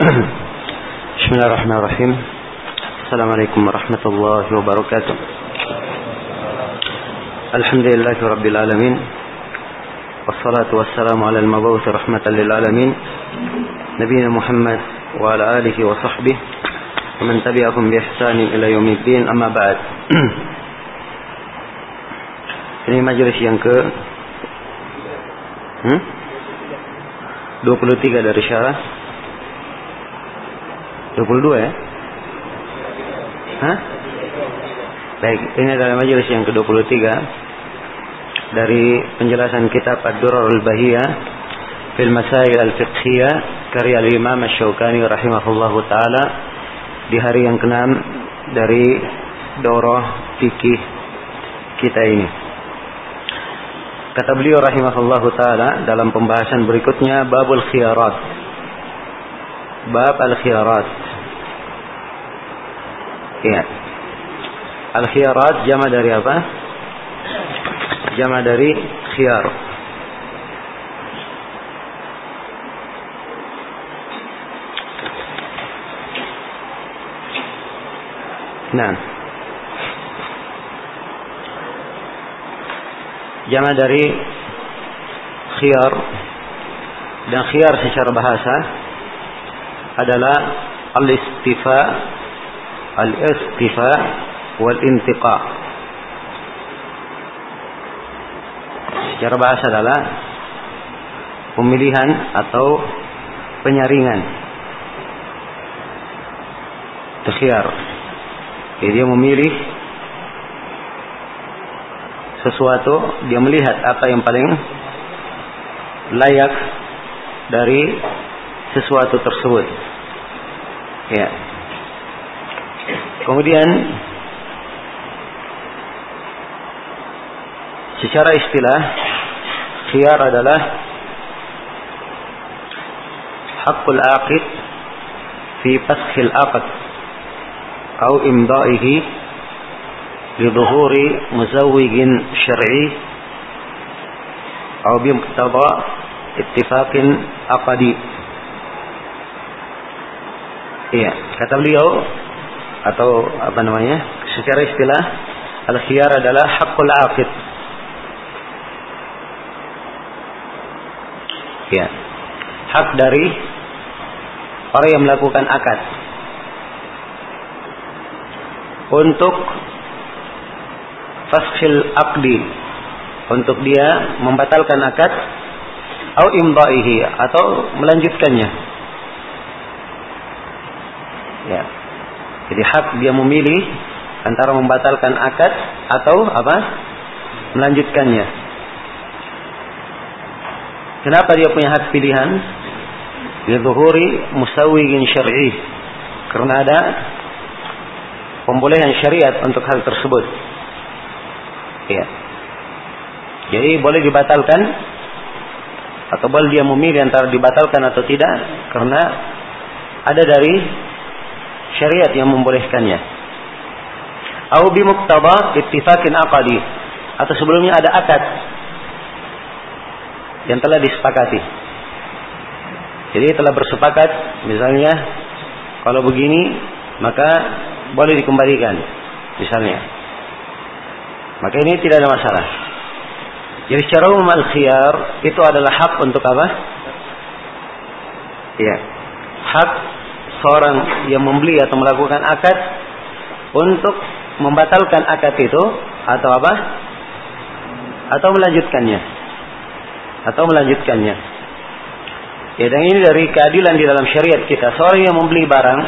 بسم الله الرحمن الرحيم السلام عليكم ورحمة الله وبركاته الحمد لله رب العالمين والصلاة والسلام على المبعوث رحمة للعالمين نبينا محمد وعلى آله وصحبه ومن تبعهم بإحسان إلى يوم الدين أما بعد Ini majelis yang ke hmm? 23 dari syarah. 22 ya? Hah? Baik, ini adalah majelis yang ke-23 dari penjelasan kitab Ad-Durar al-Bahiyah fil Masail al-Fiqhiyah karya al-Imam Asy-Syaukani rahimahullahu taala di hari yang keenam dari daurah fikih kita ini. Kata beliau rahimahullahu taala dalam pembahasan berikutnya babul khiyarat. أسباب الخيارات. ya. الخيارات جمع dari apa جمع dari خيار. نعم. جمع dari خيار. dan خيار secara bahasa adalah al-istifa al-istifa wal intiqa. Secara bahasa adalah pemilihan atau penyaringan. Takhyar. Jadi dia memilih sesuatu, dia melihat apa yang paling layak dari sesuatu tersebut. Ya. Kemudian secara istilah khiyar adalah hakul aqid fi faskhil aqd atau imda'ihi lidhuhuri muzawwijin syar'i atau bimuqtada ittifaqin aqdi Iya, kata beliau atau apa namanya secara istilah al khiyar adalah hakul aqid ya hak dari orang yang melakukan akad. Untuk faskhil akdi untuk dia membatalkan akad atau imdaihi atau melanjutkannya ya jadi hak dia memilih antara membatalkan akad atau apa? melanjutkannya. Kenapa dia punya hak pilihan? Lidhuhuri musawwigin syar'i. Karena ada pembolehan syariat untuk hal tersebut. Ya. Jadi boleh dibatalkan atau boleh dia memilih antara dibatalkan atau tidak karena ada dari syariat yang membolehkannya. Au bi muqtada ittifaqin aqadi atau sebelumnya ada akad yang telah disepakati. Jadi telah bersepakat misalnya kalau begini maka boleh dikembalikan misalnya. Maka ini tidak ada masalah. Jadi secara umum al-khiyar itu adalah hak untuk apa? Ya. Hak seorang yang membeli atau melakukan akad untuk membatalkan akad itu atau apa? Atau melanjutkannya. Atau melanjutkannya. Ya, dan ini dari keadilan di dalam syariat kita. Seorang yang membeli barang,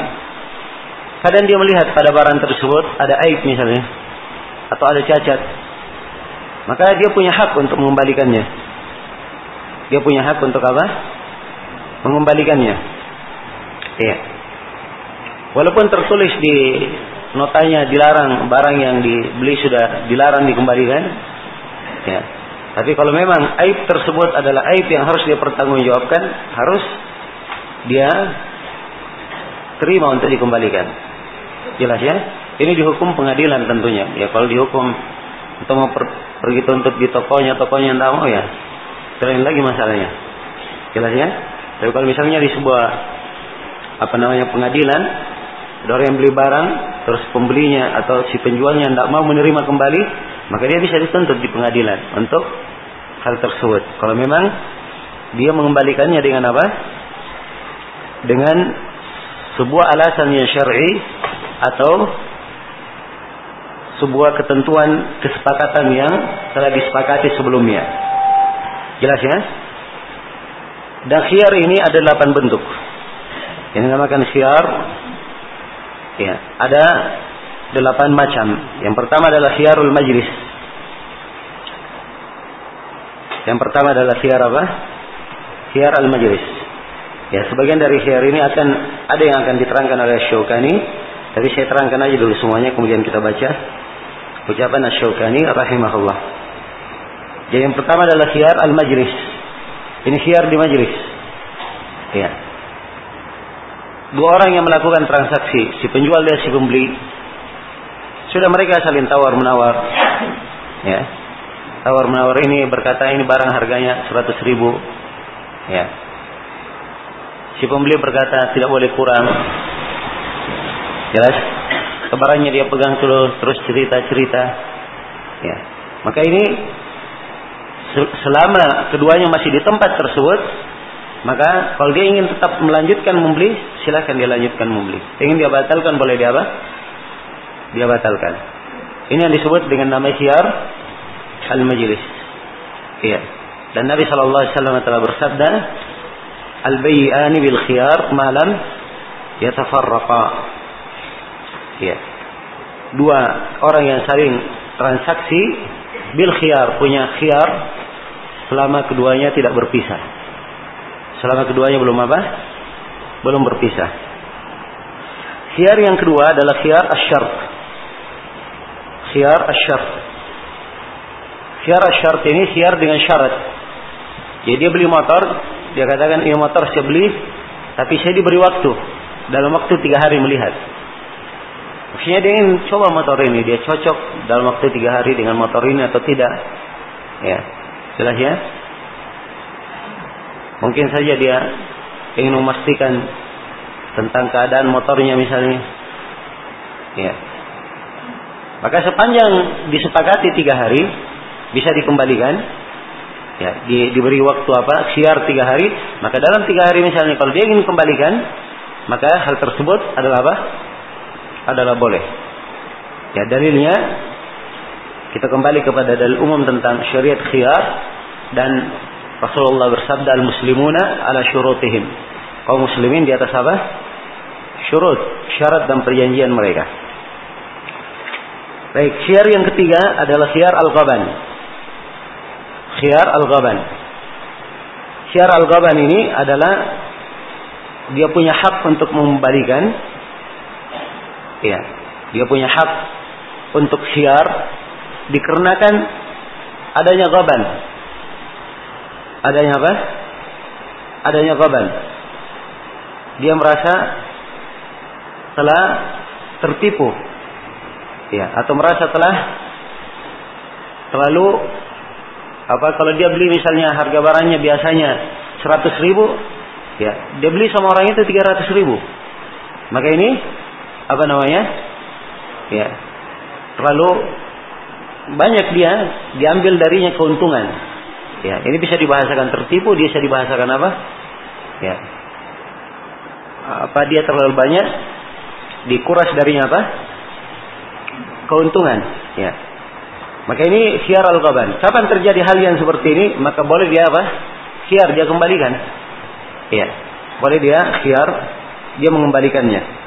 kadang dia melihat pada barang tersebut ada aib misalnya, atau ada cacat. Maka dia punya hak untuk mengembalikannya. Dia punya hak untuk apa? Mengembalikannya. Iya. Walaupun tertulis di notanya dilarang barang yang dibeli sudah dilarang dikembalikan, ya. Tapi kalau memang aib tersebut adalah aib yang harus dia pertanggungjawabkan, harus dia terima untuk dikembalikan. Jelas ya? Ini dihukum pengadilan tentunya. Ya kalau dihukum untuk mau per, pergi tuntut di tokonya, tokonya tidak mau ya, selain lagi masalahnya. Jelas ya? Tapi kalau misalnya di sebuah apa namanya pengadilan, ada orang yang beli barang, terus pembelinya atau si penjualnya tidak mau menerima kembali, maka dia bisa dituntut di pengadilan untuk hal tersebut. Kalau memang dia mengembalikannya dengan apa? Dengan sebuah alasan yang syar'i atau sebuah ketentuan kesepakatan yang telah disepakati sebelumnya. Jelas ya? Dan khiyar ini ada delapan bentuk. Yang dinamakan khiyar ya, ada delapan macam. Yang pertama adalah khiyarul majlis. Yang pertama adalah khiyar apa? Khiyar al-majlis. Ya, sebagian dari khiyar ini akan ada yang akan diterangkan oleh Syaukani, tapi saya terangkan aja dulu semuanya kemudian kita baca ucapan Asy-Syaukani rahimahullah. Jadi yang pertama adalah khiyar al-majlis. Ini khiyar di majlis. Ya. Dua orang yang melakukan transaksi, si penjual dan si pembeli. Sudah mereka saling tawar menawar. Ya. Tawar menawar ini berkata ini barang harganya 100 ribu. Ya. Si pembeli berkata tidak boleh kurang. Jelas? Kebarannya dia pegang terus terus cerita-cerita. Ya. Maka ini selama keduanya masih di tempat tersebut, maka kalau dia ingin tetap melanjutkan membeli, silahkan dia lanjutkan membeli. Ingin dia batalkan, boleh dia apa? Dia batalkan. Ini yang disebut dengan nama khiyar al-majlis. Iya. Dan Nabi Shallallahu Alaihi Wasallam telah bersabda, al-bayyani bil khiyar malam yatafarraqa. Iya. Dua orang yang saling transaksi bil khiyar punya khiyar selama keduanya tidak berpisah. Selama keduanya belum apa? Belum berpisah. Khiyar yang kedua adalah khiyar asyart. Khiyar asyart. Khiyar asyart ini khiyar dengan syarat. Jadi dia beli motor, dia katakan ini motor saya beli, tapi saya diberi waktu dalam waktu tiga hari melihat. Maksudnya dia ingin coba motor ini, dia cocok dalam waktu tiga hari dengan motor ini atau tidak. Ya, Jelas ya? Mungkin saja dia ingin memastikan tentang keadaan motornya misalnya. Ya. Maka sepanjang disepakati tiga hari bisa dikembalikan. Ya, di, diberi waktu apa? Siar tiga hari. Maka dalam tiga hari misalnya kalau dia ingin kembalikan, maka hal tersebut adalah apa? Adalah boleh. Ya dalilnya kita kembali kepada dalil umum tentang syariat khiyar dan Rasulullah bersabda al-muslimuna ala syurutihim. Kaum muslimin di atas apa? Syurut, syarat dan perjanjian mereka. Baik, khiyar yang ketiga adalah khiyar al-ghaban. Khiyar al-ghaban. Khiyar al-ghaban ini adalah dia punya hak untuk mengembalikan ya, dia punya hak untuk khiyar dikarenakan adanya gaban. Adanya apa? Adanya gaban. Dia merasa telah tertipu. Ya, atau merasa telah terlalu apa kalau dia beli misalnya harga barangnya biasanya 100 ribu ya dia beli sama orang itu 300 ribu maka ini apa namanya ya terlalu banyak dia diambil darinya keuntungan. Ya, ini bisa dibahasakan tertipu, dia bisa dibahasakan apa? Ya. Apa dia terlalu banyak dikuras darinya apa? Keuntungan, ya. Maka ini khiar al-qaban. Kapan terjadi hal yang seperti ini, maka boleh dia apa? Khiar dia kembalikan. Ya. Boleh dia khiar dia mengembalikannya.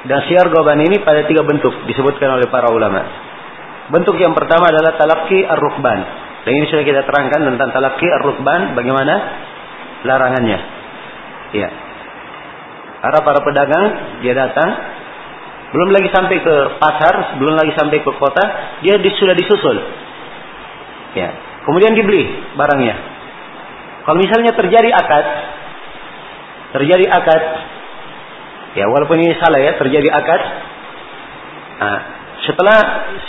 Dan khiar qaban ini pada tiga bentuk disebutkan oleh para ulama. Bentuk yang pertama adalah talaki ar-rukban. Dan ini sudah kita terangkan tentang talaki ar-rukban bagaimana larangannya. Ya. Para para pedagang dia datang belum lagi sampai ke pasar, belum lagi sampai ke kota, dia sudah disusul. Ya. Kemudian dibeli barangnya. Kalau misalnya terjadi akad, terjadi akad, ya walaupun ini salah ya, terjadi akad, nah, setelah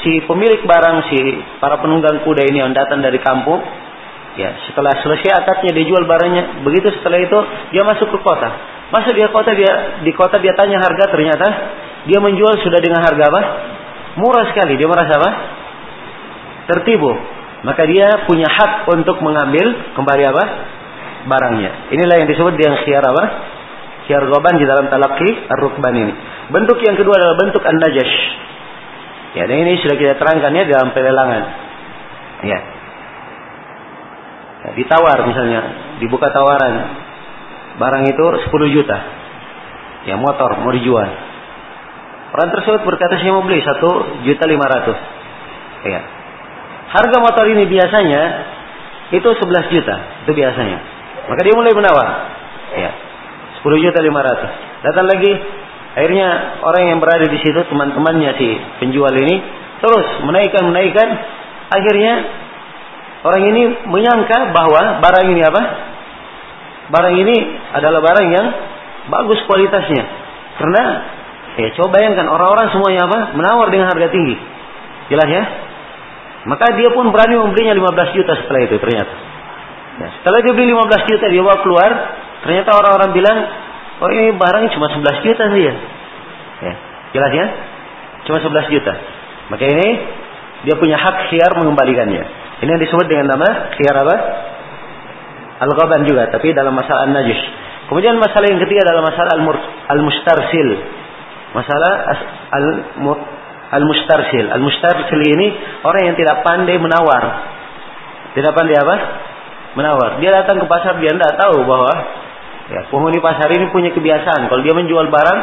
si pemilik barang si para penunggang kuda ini yang datang dari kampung ya setelah selesai akadnya dia jual barangnya begitu setelah itu dia masuk ke kota Masa dia kota dia di kota dia tanya harga ternyata dia menjual sudah dengan harga apa? Murah sekali. Dia merasa apa? Tertipu. Maka dia punya hak untuk mengambil kembali apa? Barangnya. Inilah yang disebut dengan khiar apa? Khiar goban di dalam talaki ar-rukban ini. Bentuk yang kedua adalah bentuk an-najash. Ya, dan ini sudah kita terangkan ya dalam pelelangan. Ya. ya. Ditawar misalnya, dibuka tawaran. Barang itu 10 juta. Ya, motor mau dijual. Orang tersebut berkata saya mau beli satu juta lima ratus. Ya. Harga motor ini biasanya itu 11 juta, itu biasanya. Maka dia mulai menawar. Ya. 10 juta 500. Datang lagi Akhirnya orang yang berada di situ teman-temannya si penjual ini terus menaikkan menaikkan. Akhirnya orang ini menyangka bahwa barang ini apa? Barang ini adalah barang yang bagus kualitasnya. Karena ya coba bayangkan orang-orang semuanya apa? Menawar dengan harga tinggi. Jelas ya? Maka dia pun berani membelinya 15 juta setelah itu ternyata. Ya, setelah dia beli 15 juta dia bawa keluar, ternyata orang-orang bilang Oh ini barangnya cuma 11 juta saja. Ya. Jelas ya? Cuma 11 juta. Maka ini dia punya hak khiar mengembalikannya. Ini yang disebut dengan nama khiar apa? Al-Ghaban juga, tapi dalam masalah An-Najis. Kemudian masalah yang ketiga adalah masalah Al-Mustarsil. Masalah Al-Mustarsil. Al-Mustarsil ini orang yang tidak pandai menawar. Tidak pandai apa? Menawar. Dia datang ke pasar, dia tidak tahu bahwa Ya, penghuni pasar ini punya kebiasaan. Kalau dia menjual barang,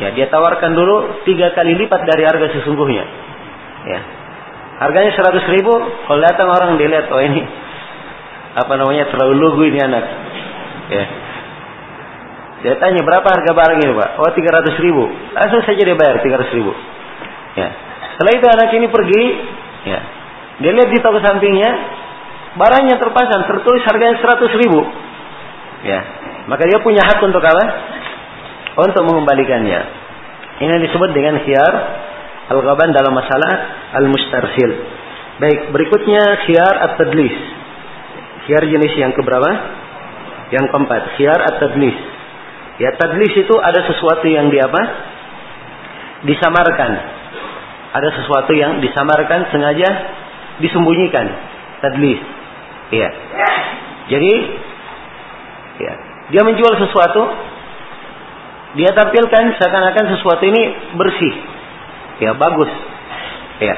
ya dia tawarkan dulu tiga kali lipat dari harga sesungguhnya. Ya, harganya seratus ribu. Kalau datang orang dilihat, oh ini apa namanya terlalu lugu ini anak. Ya, dia tanya berapa harga barang ini pak? Oh tiga ratus ribu. Langsung saja dia bayar tiga ratus ribu. Ya. Setelah itu anak ini pergi, ya. Dia lihat di toko sampingnya, barangnya terpasang tertulis harganya seratus ribu. Ya. Maka dia punya hak untuk apa? Untuk mengembalikannya. Ini disebut dengan khiyar al-ghaban dalam masalah al-mustarsil. Baik, berikutnya khiyar at-tadlis. Khiyar jenis yang keberapa? Yang keempat, khiyar at-tadlis. Ya, tadlis itu ada sesuatu yang di apa? Disamarkan. Ada sesuatu yang disamarkan sengaja disembunyikan. Tadlis. Iya. Jadi ya, dia menjual sesuatu, dia tampilkan seakan-akan sesuatu ini bersih, ya bagus, ya.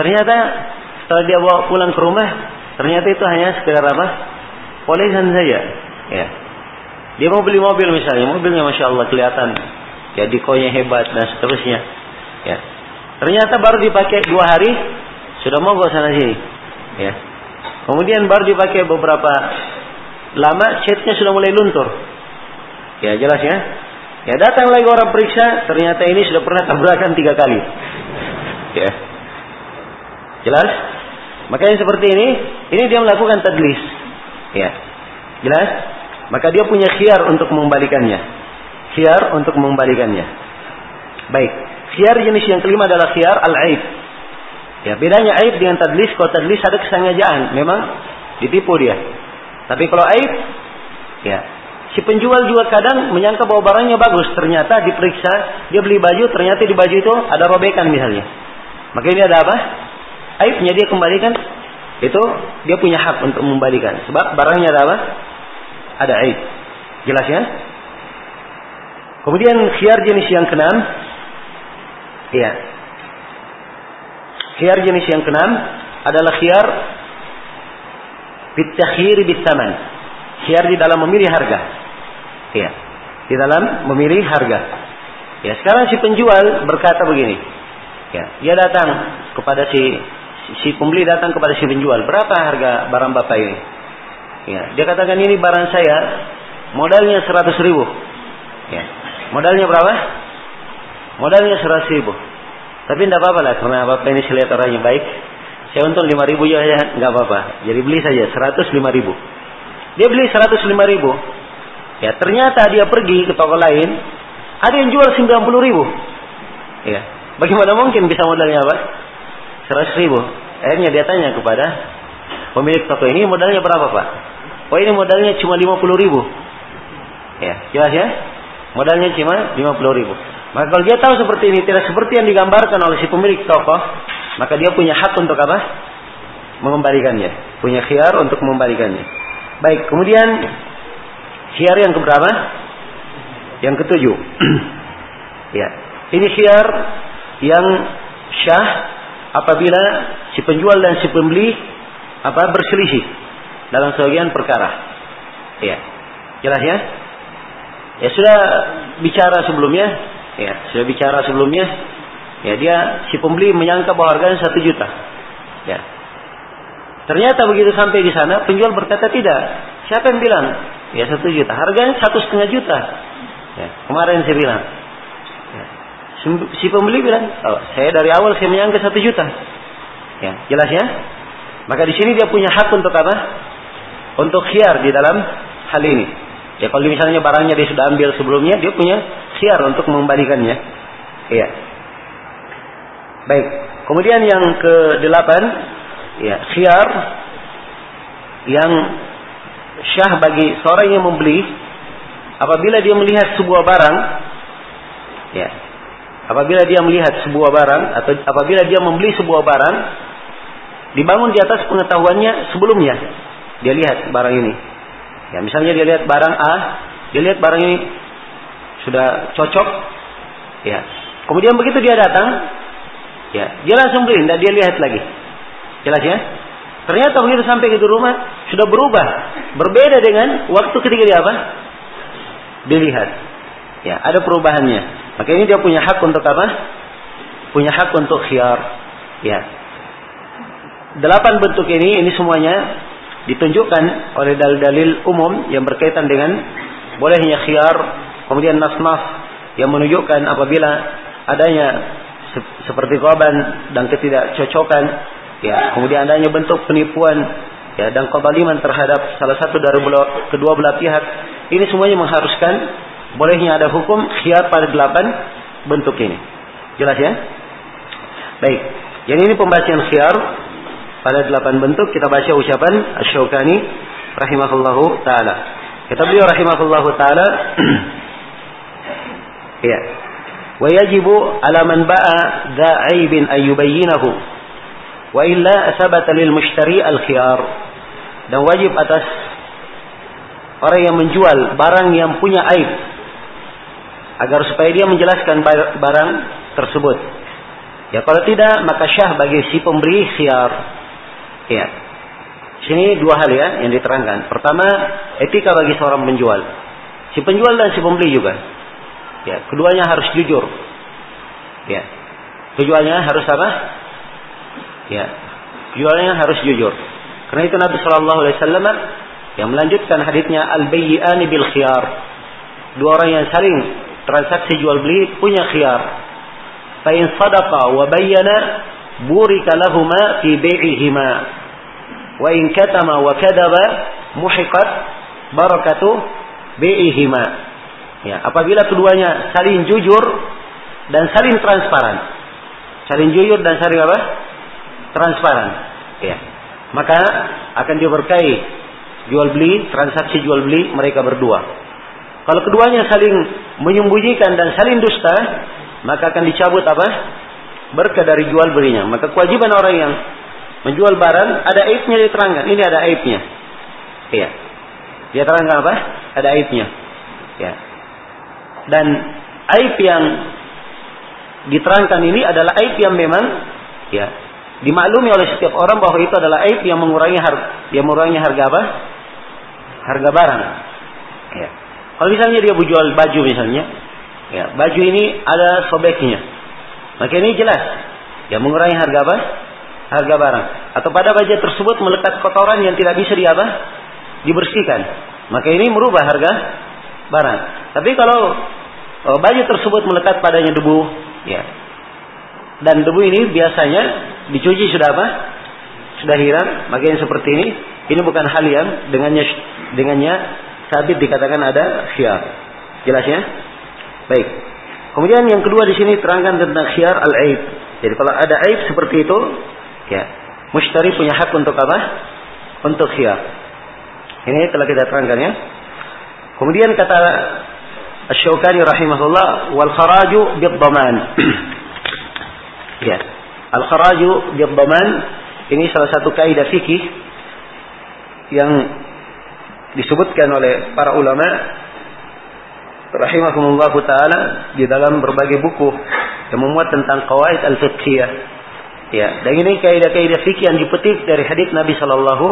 Ternyata setelah dia bawa pulang ke rumah, ternyata itu hanya sekedar apa? Polesan saja, ya. Dia mau beli mobil misalnya, mobilnya masya Allah kelihatan, ya dikonya hebat dan seterusnya, ya. Ternyata baru dipakai dua hari, sudah mau mogok sana sini, ya. Kemudian baru dipakai beberapa lama catnya sudah mulai luntur. Ya jelas ya. Ya datang lagi orang periksa, ternyata ini sudah pernah tabrakan tiga kali. Ya. Jelas? Makanya seperti ini, ini dia melakukan tadlis. Ya. Jelas? Maka dia punya khiar untuk mengembalikannya. Khiar untuk mengembalikannya. Baik. Khiar jenis yang kelima adalah khiar al-aib. Ya, bedanya aib dengan tadlis. Kalau tadlis ada kesengajaan, memang ditipu dia. Tapi kalau aib, ya si penjual juga kadang menyangka bahwa barangnya bagus, ternyata diperiksa, dia beli baju, ternyata di baju itu ada robekan misalnya. Maka ini ada apa? Aibnya dia kembalikan, itu dia punya hak untuk membalikan. Sebab barangnya ada apa? Ada aib. Jelas ya? Kemudian khiar jenis yang keenam, iya. Khiar jenis yang keenam adalah khiar Bitakhir bitaman. Khiar di dalam memilih harga. Ya. Di dalam memilih harga. Ya, sekarang si penjual berkata begini. Ya, dia datang kepada si si pembeli datang kepada si penjual, "Berapa harga barang Bapak ini?" Ya, dia katakan ini barang saya modalnya 100 ribu. Ya. Modalnya berapa? Modalnya 100 ribu. Tapi tidak apa-apa lah karena Bapak ini saya lihat orangnya baik. Saya untung lima ribu ya, ya nggak apa-apa. Jadi beli saja seratus lima ribu. Dia beli seratus lima ribu. Ya ternyata dia pergi ke toko lain, ada yang jual sembilan puluh ribu. Ya, bagaimana mungkin bisa modalnya apa? Seratus ribu. Akhirnya dia tanya kepada pemilik toko ini modalnya berapa pak? Oh ini modalnya cuma lima puluh ribu. Ya, jelas ya? Modalnya cuma 50 ribu. Maka kalau dia tahu seperti ini, tidak seperti yang digambarkan oleh si pemilik toko, maka dia punya hak untuk apa? Mengembalikannya. Punya khiar untuk mengembalikannya. Baik, kemudian khiar yang keberapa? Yang ketujuh. ya. Ini khiar yang syah apabila si penjual dan si pembeli apa berselisih dalam sebagian perkara. Ya. Jelas ya? Ya sudah bicara sebelumnya, ya sudah bicara sebelumnya, ya dia si pembeli menyangka bahwa harganya satu juta, ya. Ternyata begitu sampai di sana penjual berkata tidak. Siapa yang bilang? Ya satu juta. Harganya satu setengah juta. Ya, kemarin saya bilang. Ya. Si pembeli bilang, oh, saya dari awal saya menyangka satu juta. Ya, jelas ya? Maka di sini dia punya hak untuk apa? Untuk khiar di dalam hal ini. Ya kalau misalnya barangnya dia sudah ambil sebelumnya, dia punya khiar untuk mengembalikannya. Iya. Baik. Kemudian yang ke delapan, ya khiar yang syah bagi seorang yang membeli apabila dia melihat sebuah barang ya apabila dia melihat sebuah barang atau apabila dia membeli sebuah barang dibangun di atas pengetahuannya sebelumnya dia lihat barang ini Ya, misalnya dia lihat barang A, dia lihat barang ini sudah cocok, ya. Kemudian begitu dia datang, ya, dia langsung beli, tidak dia lihat lagi. Jelas ya? Ternyata begitu sampai ke rumah sudah berubah, berbeda dengan waktu ketika dia apa? Dilihat. Ya, ada perubahannya. Maka ini dia punya hak untuk apa? Punya hak untuk khiar. Ya. Delapan bentuk ini, ini semuanya ditunjukkan oleh dalil-dalil umum yang berkaitan dengan bolehnya khiar, kemudian nas-nas yang menunjukkan apabila adanya seperti korban dan ketidakcocokan, ya, kemudian adanya bentuk penipuan ya dan kezaliman terhadap salah satu dari kedua belah pihak, ini semuanya mengharuskan bolehnya ada hukum khiar pada delapan bentuk ini. Jelas ya? Baik. Jadi ini pembahasan khiar pada delapan bentuk kita baca ucapan Asy-Syaukani rahimahullahu taala. Kata beliau rahimahullahu taala ya. Man ba'a dha 'aibin ay yubayyinahu. Wa illa sabata lil mushtari al-khiyar. Dan wajib atas orang yang menjual barang yang punya aib agar supaya dia menjelaskan barang tersebut. Ya kalau tidak maka syah bagi si pemberi khiyar Ya. Sini dua hal ya yang diterangkan. Pertama, etika bagi seorang penjual. Si penjual dan si pembeli juga. Ya, keduanya harus jujur. Ya. Keduanya harus apa? Ya. Keduanya harus jujur. Karena itu Nabi Shallallahu Alaihi Wasallam yang melanjutkan hadisnya al bayyani bil khiyar. Dua orang yang saling transaksi jual beli punya khiyar. Fa in sadaqa wa bayyana burika lahuma fi bai'ihima wa in katama wa kadaba muhiqat barakatu bi'ihima. Ya, apabila keduanya saling jujur dan saling transparan. Saling jujur dan saling apa? Transparan. Ya. Maka akan diberkahi jual beli, transaksi jual beli mereka berdua. Kalau keduanya saling menyembunyikan dan saling dusta, maka akan dicabut apa? Berkah dari jual belinya. Maka kewajiban orang yang menjual barang ada aibnya diterangkan ini ada aibnya iya dia terangkan apa ada aibnya ya dan aib yang diterangkan ini adalah aib yang memang ya dimaklumi oleh setiap orang bahwa itu adalah aib yang mengurangi harga yang mengurangi harga apa? Harga barang. Ya. Kalau misalnya dia menjual baju misalnya ya baju ini ada sobeknya. Maka ini jelas ya mengurangi harga apa? Harga barang. Atau pada baju tersebut melekat kotoran yang tidak bisa diapa dibersihkan. Maka ini merubah harga barang. Tapi kalau baju tersebut melekat padanya debu ya dan debu ini biasanya dicuci sudah apa sudah hilang maka yang seperti ini ini bukan hal yang dengannya dengannya sabit dikatakan ada khiyar jelasnya baik kemudian yang kedua di sini terangkan tentang khiyar al aib jadi kalau ada aib seperti itu Ya. Mushtari punya hak untuk apa? Untuk khiyar. Ini telah kita terangkan ya. Kemudian kata Asy-Syaukani rahimahullah wal kharaju bid-dhaman. ya. Al kharaju bid-dhaman ini salah satu kaidah fikih yang disebutkan oleh para ulama rahimahumullah taala di dalam berbagai buku yang memuat tentang qawaid al-fiqhiyah. Ya, dan ini kaidah-kaidah fikih yang dipetik dari hadis Nabi sallallahu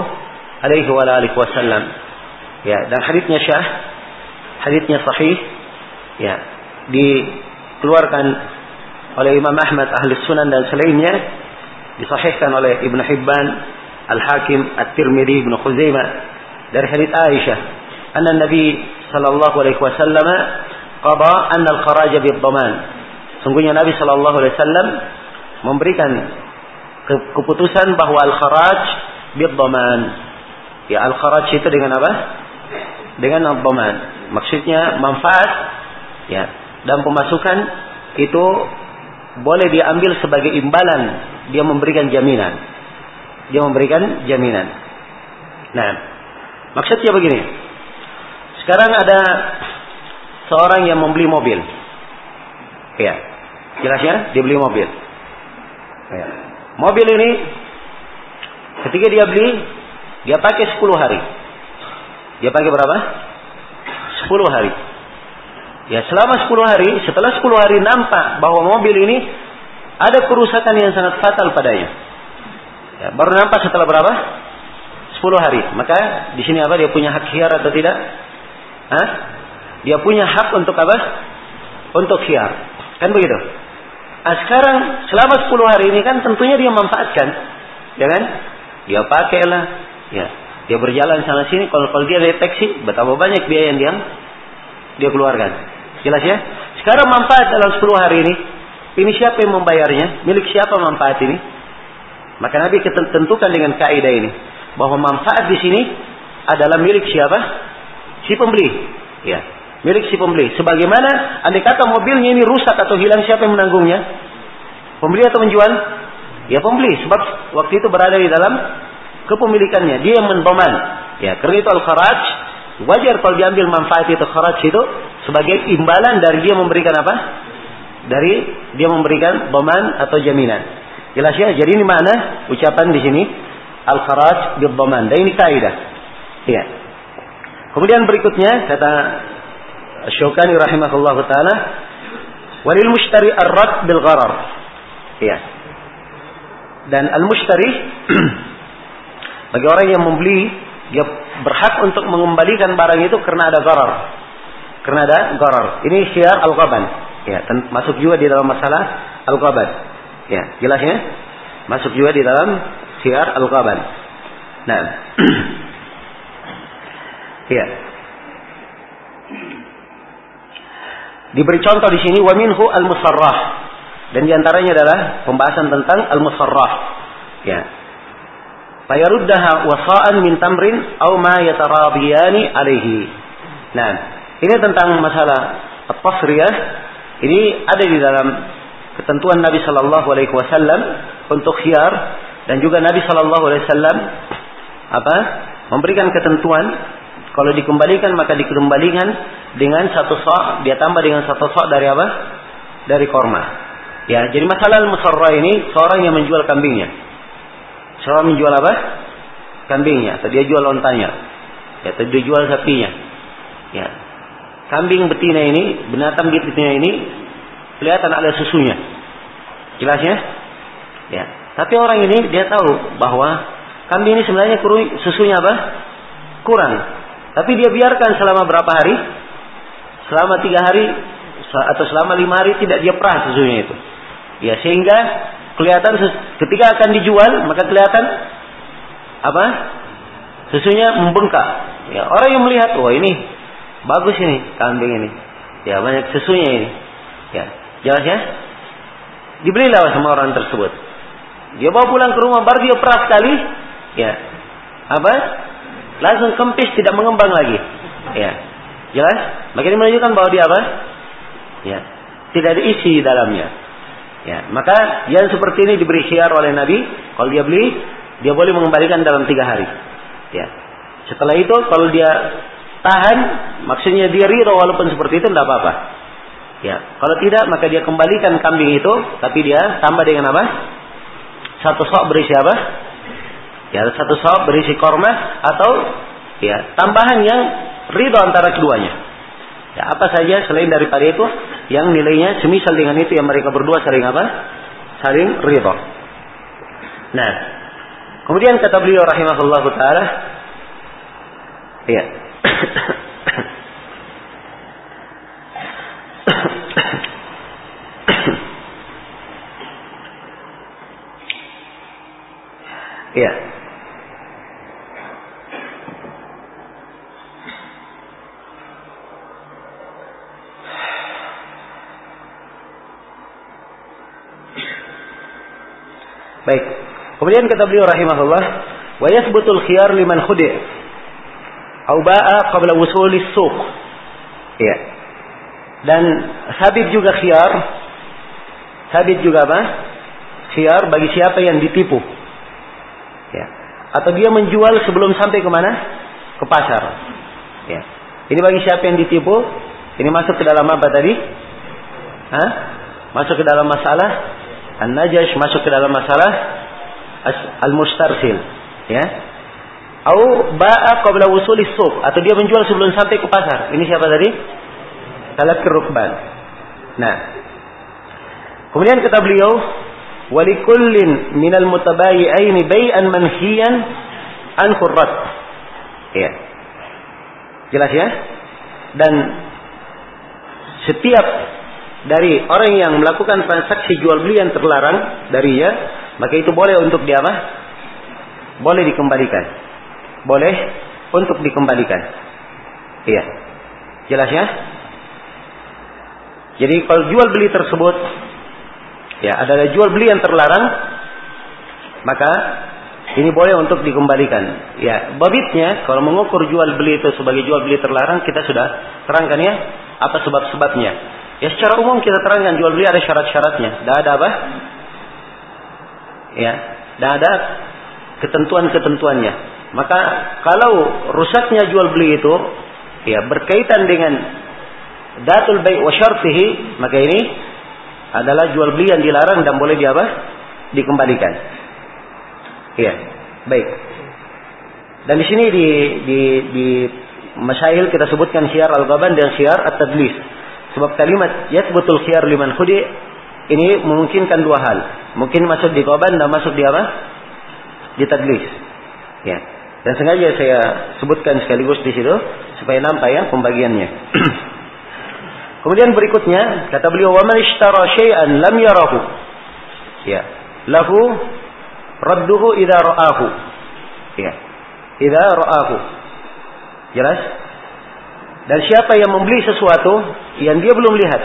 alaihi wasallam. Ya, dan hadisnya syah, hadisnya sahih. Ya, dikeluarkan oleh Imam Ahmad ahli sunan dan selainnya disahihkan oleh Ibnu Hibban, Al-Hakim, At-Tirmidzi, Ibnu Khuzaimah dari hadis Aisyah anna Nabi sallallahu alaihi wasallam qada anna al-kharaj bid-dhaman. Sungguhnya Nabi sallallahu alaihi wasallam memberikan keputusan bahwa al-kharaj bid-dhaman. Ya al-kharaj itu dengan apa? Dengan al-dhaman. Maksudnya manfaat ya dan pemasukan itu boleh diambil sebagai imbalan dia memberikan jaminan. Dia memberikan jaminan. Nah, maksudnya begini. Sekarang ada seorang yang membeli mobil. Ya. Jelas ya? Dia beli mobil. Ya. Mobil ini ketika dia beli, dia pakai 10 hari. Dia pakai berapa? 10 hari. Ya, selama 10 hari, setelah 10 hari nampak bahwa mobil ini ada kerusakan yang sangat fatal padanya. Ya, baru nampak setelah berapa? 10 hari. Maka di sini apa? Dia punya hak khiar atau tidak? Hah? Dia punya hak untuk apa? Untuk khiar. Kan begitu? Nah, sekarang selama 10 hari ini kan tentunya dia manfaatkan. Ya kan? Dia pakailah. Ya. Dia berjalan sana sini. Kalau, kalau dia deteksi, betapa banyak biaya yang dia, dia keluarkan. Jelas ya? Sekarang manfaat dalam 10 hari ini. Ini siapa yang membayarnya? Milik siapa manfaat ini? Maka Nabi tentukan dengan kaidah ini. Bahwa manfaat di sini adalah milik siapa? si pembeli. Ya, milik si pembeli. Sebagaimana andai kata mobilnya ini rusak atau hilang siapa yang menanggungnya? Pembeli atau menjual? Ya pembeli. Sebab waktu itu berada di dalam kepemilikannya. Dia yang mendoman. Ya, karena itu al-kharaj wajar kalau diambil manfaat itu kharaj itu sebagai imbalan dari dia memberikan apa? Dari dia memberikan doman atau jaminan. Jelas ya? Jadi ini mana ucapan di sini al-kharaj bil doman. Dan ini kaidah. Ya. Kemudian berikutnya kata Syukani rahimahullah taala walil mushtari ar-rad bil gharar. Ya. Dan al-mushtari bagi orang yang membeli dia berhak untuk mengembalikan barang itu karena ada gharar. Karena ada gharar. Ini syiar al-ghaban. Ya, masuk juga di dalam masalah al-ghaban. Ya, jelas ya? Masuk juga di dalam syiar al-ghaban. Nah, Ya. Diberi contoh di sini waminhu al-musarrah dan di antaranya adalah pembahasan tentang al-musarrah. Ya. Fayaruddaha wasa'an min tamrin aw ma yatarabiyani alaihi. Nah, ini tentang masalah at-tasriyah. Ini ada di dalam ketentuan Nabi Shallallahu Alaihi Wasallam untuk khiyar dan juga Nabi Shallallahu Alaihi Wasallam apa memberikan ketentuan kalau dikembalikan maka dikembalikan dengan satu sok, dia tambah dengan satu sok dari apa? Dari korma. Ya, jadi masalah musarra ini seorang yang menjual kambingnya. Seorang menjual apa? Kambingnya, atau dia jual ontanya. Ya, atau dia jual sapinya. Ya. Kambing betina ini, binatang betina ini kelihatan ada susunya. Jelasnya? Ya. Tapi orang ini dia tahu bahwa kambing ini sebenarnya susunya apa? Kurang. Tapi dia biarkan selama berapa hari? Selama tiga hari atau selama lima hari tidak dia perah susunya itu. Ya sehingga kelihatan ketika akan dijual maka kelihatan apa? Susunya membengkak. Ya orang yang melihat wah ini bagus ini kambing ini. Ya banyak susunya ini. Ya jelas ya. Dibelilah sama orang tersebut. Dia bawa pulang ke rumah baru dia perah sekali. Ya apa? langsung kempis tidak mengembang lagi. Ya. Jelas? Maka ini menunjukkan bahwa dia apa? Ya. Tidak ada isi di dalamnya. Ya, maka yang seperti ini diberi syiar oleh Nabi, kalau dia beli, dia boleh mengembalikan dalam tiga hari. Ya. Setelah itu, kalau dia tahan, maksudnya dia ridho walaupun seperti itu tidak apa-apa. Ya, kalau tidak maka dia kembalikan kambing itu, tapi dia tambah dengan apa? Satu sok berisi apa? Ya, satu sok berisi korma atau ya tambahan yang ridho antara keduanya. Ya, apa saja selain daripada itu yang nilainya semisal dengan itu yang mereka berdua saling apa? Saling ridho. Nah, kemudian kata beliau rahimahullah taala, ya. ya. Baik. Kemudian kata beliau rahimahullah, wa yathbutul khiyar liman khudi' au ba'a qabla wusulis suq. Ya. Dan sabit juga khiyar. Sabit juga apa? Khiyar bagi siapa yang ditipu. Ya. Atau dia menjual sebelum sampai ke mana? Ke pasar. Ya. Ini bagi siapa yang ditipu? Ini masuk ke dalam apa tadi? Hah? Masuk ke dalam masalah An-Najash masuk ke dalam masalah Al-Mustarsil. Ya. Au ba'a qabla wusuli suq atau dia menjual sebelum sampai ke pasar. Ini siapa tadi? Salat rukban. Nah. Kemudian kata beliau, "Walikullin minal mutabayi'aini bai'an manhiyan an qurrat." Ya. Jelas ya? Dan setiap dari orang yang melakukan transaksi jual beli yang terlarang darinya, maka itu boleh untuk dia apa? Boleh dikembalikan. Boleh untuk dikembalikan. Iya. Jelas ya? Jadi kalau jual beli tersebut ya adalah jual beli yang terlarang, maka ini boleh untuk dikembalikan. Ya, babitnya kalau mengukur jual beli itu sebagai jual beli terlarang kita sudah terangkan ya apa sebab-sebabnya. Ya secara umum kita terangkan jual beli ada syarat-syaratnya. Tidak ada apa? Ya, tidak ada ketentuan-ketentuannya. Maka kalau rusaknya jual beli itu ya berkaitan dengan datul baik wa maka ini adalah jual beli yang dilarang dan boleh diapa? Dikembalikan. Iya, baik. Dan di sini di di di masail kita sebutkan syiar al-ghaban dan syiar at-tadlis. Sebab kalimat betul khiyar liman khudi ini memungkinkan dua hal. Mungkin masuk di qaban dan masuk di apa? Di tadlis. Ya. Dan sengaja saya sebutkan sekaligus di situ supaya nampak ya pembagiannya. Kemudian berikutnya kata beliau wa man ishtara syai'an lam yarahu. Ya. Lahu radduhu idza ra'ahu. Ya. Idza ra'ahu. Jelas? Dan siapa yang membeli sesuatu yang dia belum lihat,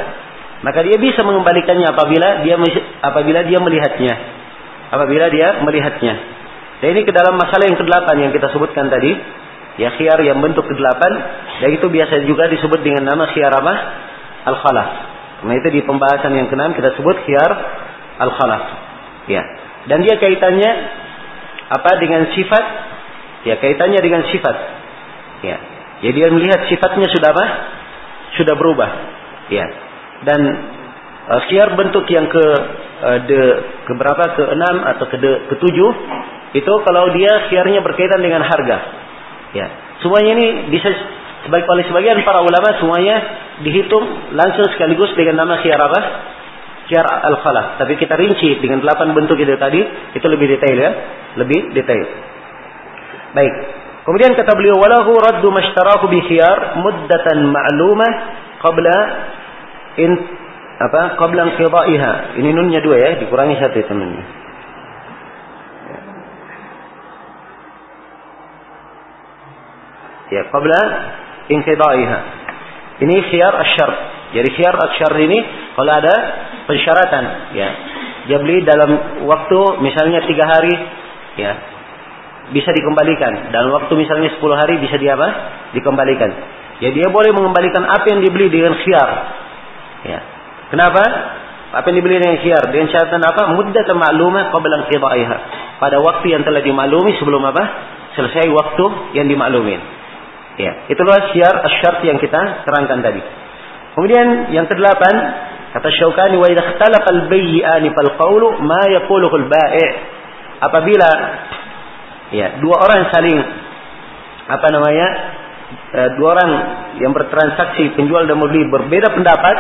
maka dia bisa mengembalikannya apabila dia apabila dia melihatnya. Apabila dia melihatnya. Dan ini ke dalam masalah yang kedelapan yang kita sebutkan tadi, ya khiyar yang bentuk kedelapan, dan itu biasa juga disebut dengan nama khiyar apa? Al-khalaf. Nah itu di pembahasan yang keenam kita sebut khiyar al-khalaf. Ya. Dan dia kaitannya apa dengan sifat? Ya, kaitannya dengan sifat. Ya. Jadi dia melihat sifatnya sudah apa? Sudah berubah. Ya. Dan uh, bentuk yang ke uh, de ke berapa ke enam atau ke de, ke tujuh itu kalau dia siarnya berkaitan dengan harga. Ya. Semuanya ini bisa sebagai oleh sebagian para ulama semuanya dihitung langsung sekaligus dengan nama siar apa? Siar al-khalaf. Tapi kita rinci dengan delapan bentuk itu tadi, itu lebih detail ya, lebih detail. Baik. Kemudian kata beliau walahu raddu mashtarahu bi khiyar muddatan ma'lumah qabla in apa qabla inqidaiha. Ini nunnya dua ya, dikurangi satu itu nunnya. Ya, qabla inqidaiha. Ini khiyar asyar. Jadi khiyar asyar ini kalau ada persyaratan ya. Dia beli dalam waktu misalnya tiga hari ya bisa dikembalikan. Dalam waktu misalnya 10 hari bisa dia apa? Dikembalikan. Ya dia boleh mengembalikan apa yang dibeli dengan khiar. Ya. Kenapa? Apa yang dibeli dengan khiar? Dengan syaratan apa? Muddat ma'lumah qabla Pada waktu yang telah dimaklumi sebelum apa? Selesai waktu yang dimaklumin. Ya, itulah syiar asyart yang kita terangkan tadi. Kemudian yang kedelapan, kata Syaukani wa idza ikhtalafa al-bay'ani fal qawlu ma yaquluhu al-bai' apabila ya dua orang saling apa namanya e, dua orang yang bertransaksi penjual dan membeli berbeda pendapat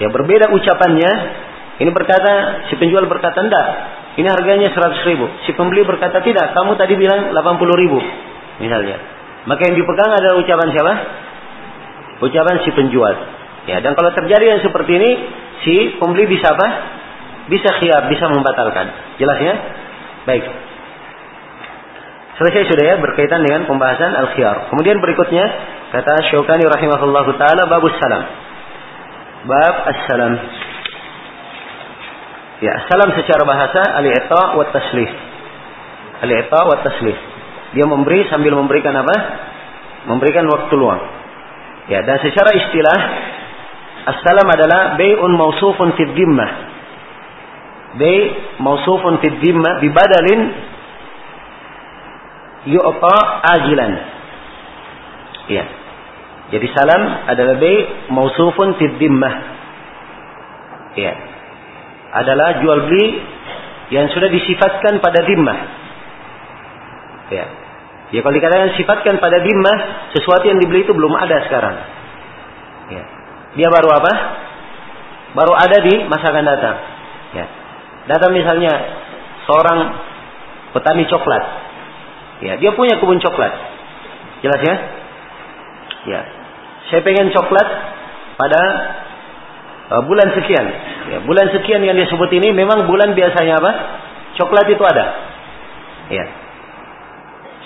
ya berbeda ucapannya ini berkata si penjual berkata tidak ini harganya 100 ribu si pembeli berkata tidak kamu tadi bilang 80 ribu misalnya maka yang dipegang adalah ucapan siapa? Ucapan si penjual. Ya, dan kalau terjadi yang seperti ini, si pembeli bisa apa? Bisa khiyar, bisa membatalkan. Jelas ya? Baik. Selesai sudah ya berkaitan dengan pembahasan al-khiyar. Kemudian berikutnya kata Syaukani rahimahullahu taala babus salam. Bab as-salam. Ya, salam secara bahasa al-i'ta wa taslih. Al-i'ta wa taslih. Dia memberi sambil memberikan apa? Memberikan waktu luang. Ya, dan secara istilah Assalam adalah bay'un mausufun fid dhimmah. Bay mausufun fid dhimmah bibadalin yu'ta ajilan. Ya. Jadi salam adalah bay mausufun fid dhimmah. Ya. Adalah jual beli yang sudah disifatkan pada dhimmah. Ya. Ya kalau dikatakan sifatkan pada dimah, sesuatu yang dibeli itu belum ada sekarang. Ya. Dia baru apa? Baru ada di masa akan datang. Ya. Datang misalnya seorang petani coklat. Ya, dia punya kebun coklat. Jelas ya? Ya. Saya pengen coklat pada uh, bulan sekian. Ya, bulan sekian yang disebut ini memang bulan biasanya apa? Coklat itu ada. Ya.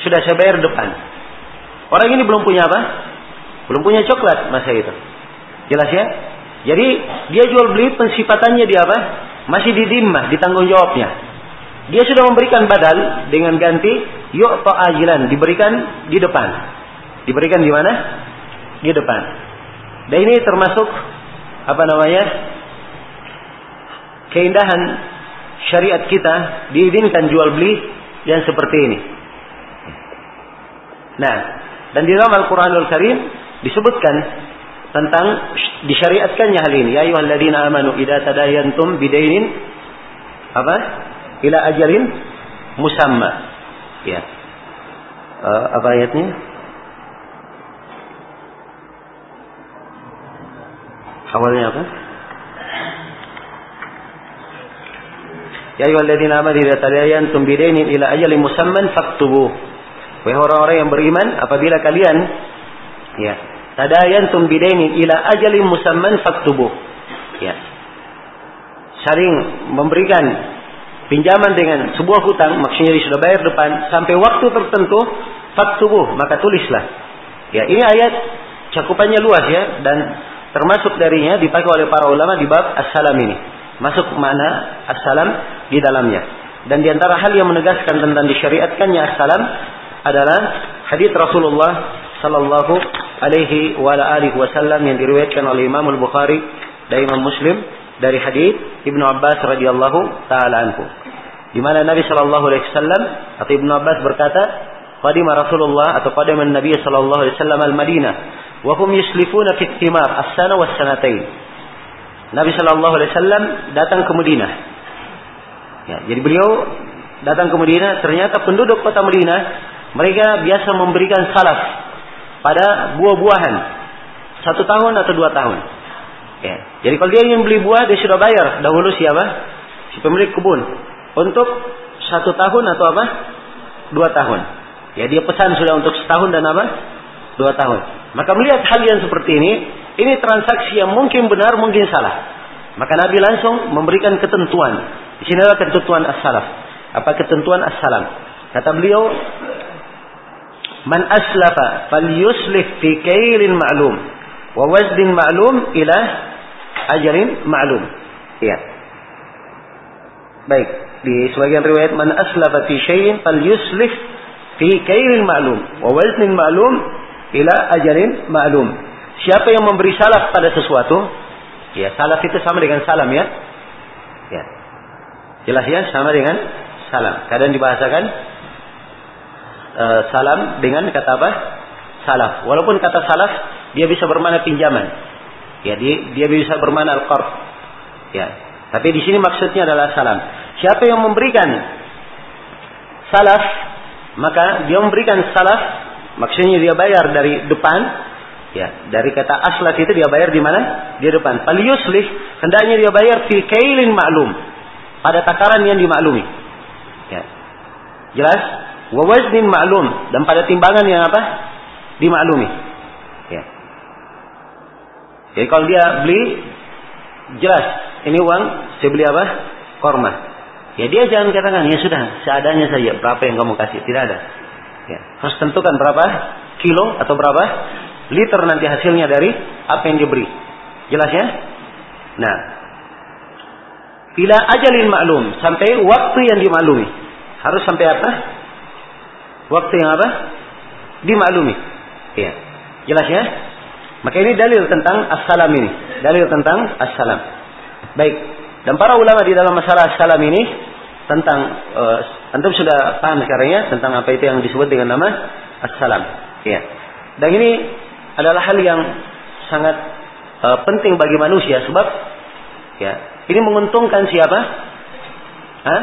Sudah saya bayar depan. Orang ini belum punya apa? Belum punya coklat masa itu. Jelas ya? Jadi dia jual beli pensifatannya di apa? Masih di dimah, ditanggung jawabnya. Dia sudah memberikan badal dengan ganti yuk ajilan diberikan di depan. Diberikan di mana? Di depan. Dan ini termasuk apa namanya? Keindahan syariat kita diizinkan jual beli yang seperti ini. Nah, dan di dalam Al-Quranul Karim disebutkan tentang disyariatkannya hal ini. Ya ayyuhalladzina amanu idza tadayantum bidainin apa? Ila ajalin musamma. Ya. Uh, apa ayatnya? Awalnya apa? Ya ayyuhalladzina amanu idza tadayantum bidainin ila ajalin musamman faktubuh. Wahai orang-orang yang beriman, apabila kalian ya, tadayantum bidaini ila ajalin musamman faktubuh. Ya. Saling memberikan pinjaman dengan sebuah hutang, maksudnya sudah bayar depan sampai waktu tertentu faktubuh, maka tulislah. Ya, ini ayat cakupannya luas ya dan termasuk darinya dipakai oleh para ulama di bab as-salam ini. Masuk mana as-salam di dalamnya. Dan di antara hal yang menegaskan tentang disyariatkannya as-salam adalah hadis Rasulullah sallallahu alaihi wa alihi wasallam yang diriwayatkan oleh Imam Al-Bukhari dan Imam Muslim dari hadis Ibnu Abbas radhiyallahu taala anhu. Di mana Nabi sallallahu alaihi wasallam atau Ibnu Abbas berkata, "Qadima Rasulullah atau qadima Nabi sallallahu alaihi wasallam al-Madinah wa hum yuslifuna fi thimar as-sana was sanatain." Nabi sallallahu alaihi wasallam datang ke Madinah. Ya, jadi beliau datang ke Madinah, ternyata penduduk kota Madinah mereka biasa memberikan salaf pada buah-buahan satu tahun atau dua tahun. Ya. Jadi kalau dia ingin beli buah, dia sudah bayar dahulu siapa? Si pemilik kebun untuk satu tahun atau apa? Dua tahun. Ya dia pesan sudah untuk setahun dan apa? Dua tahun. Maka melihat hal yang seperti ini, ini transaksi yang mungkin benar, mungkin salah. Maka Nabi langsung memberikan ketentuan. Di sini adalah ketentuan as-salaf. Apa ketentuan as-salam? Kata beliau, Man aslafa falyuslif fi kailin ma'lum wa wazdin ma'lum ila ajarin ma'lum. Ya. Baik, di sebagian riwayat man aslafa fi syai'in falyuslif fi kailin ma'lum wa wazdin ma'lum ila ajarin ma'lum. Siapa yang memberi salaf pada sesuatu, ya salaf itu sama dengan salam ya. Ya. Jelas ya, sama dengan salam. Kadang dibahasakan uh, salam dengan kata apa? salaf. Walaupun kata salaf dia bisa bermana pinjaman. Ya, dia, dia bisa bermana al-qard. Ya. Tapi di sini maksudnya adalah salam. Siapa yang memberikan salaf, maka dia memberikan salaf, maksudnya dia bayar dari depan, ya, dari kata aslat itu dia bayar di mana? Di depan. Fal yuslih, hendaknya dia bayar fi kailin maklum. Pada takaran yang dimaklumi. Ya. Jelas? Wa maklum dan pada timbangan yang apa? Dimaklumi. Jadi kalau dia beli jelas ini uang saya beli apa? Korma. Ya dia jangan katakan ya sudah seadanya saja berapa yang kamu kasih tidak ada. Ya, harus tentukan berapa kilo atau berapa liter nanti hasilnya dari apa yang diberi. Jelas ya? Nah, bila ajalin maklum sampai waktu yang dimaklumi. Harus sampai apa? Waktu yang apa? Dimaklumi. Ya. Jelas ya? Maka ini dalil tentang as-salam ini. Dalil tentang as-salam. Baik. Dan para ulama di dalam masalah as-salam ini tentang uh, antum sudah paham sekarang ya tentang apa itu yang disebut dengan nama as-salam. Ya. Dan ini adalah hal yang sangat uh, penting bagi manusia sebab ya ini menguntungkan siapa? Hah?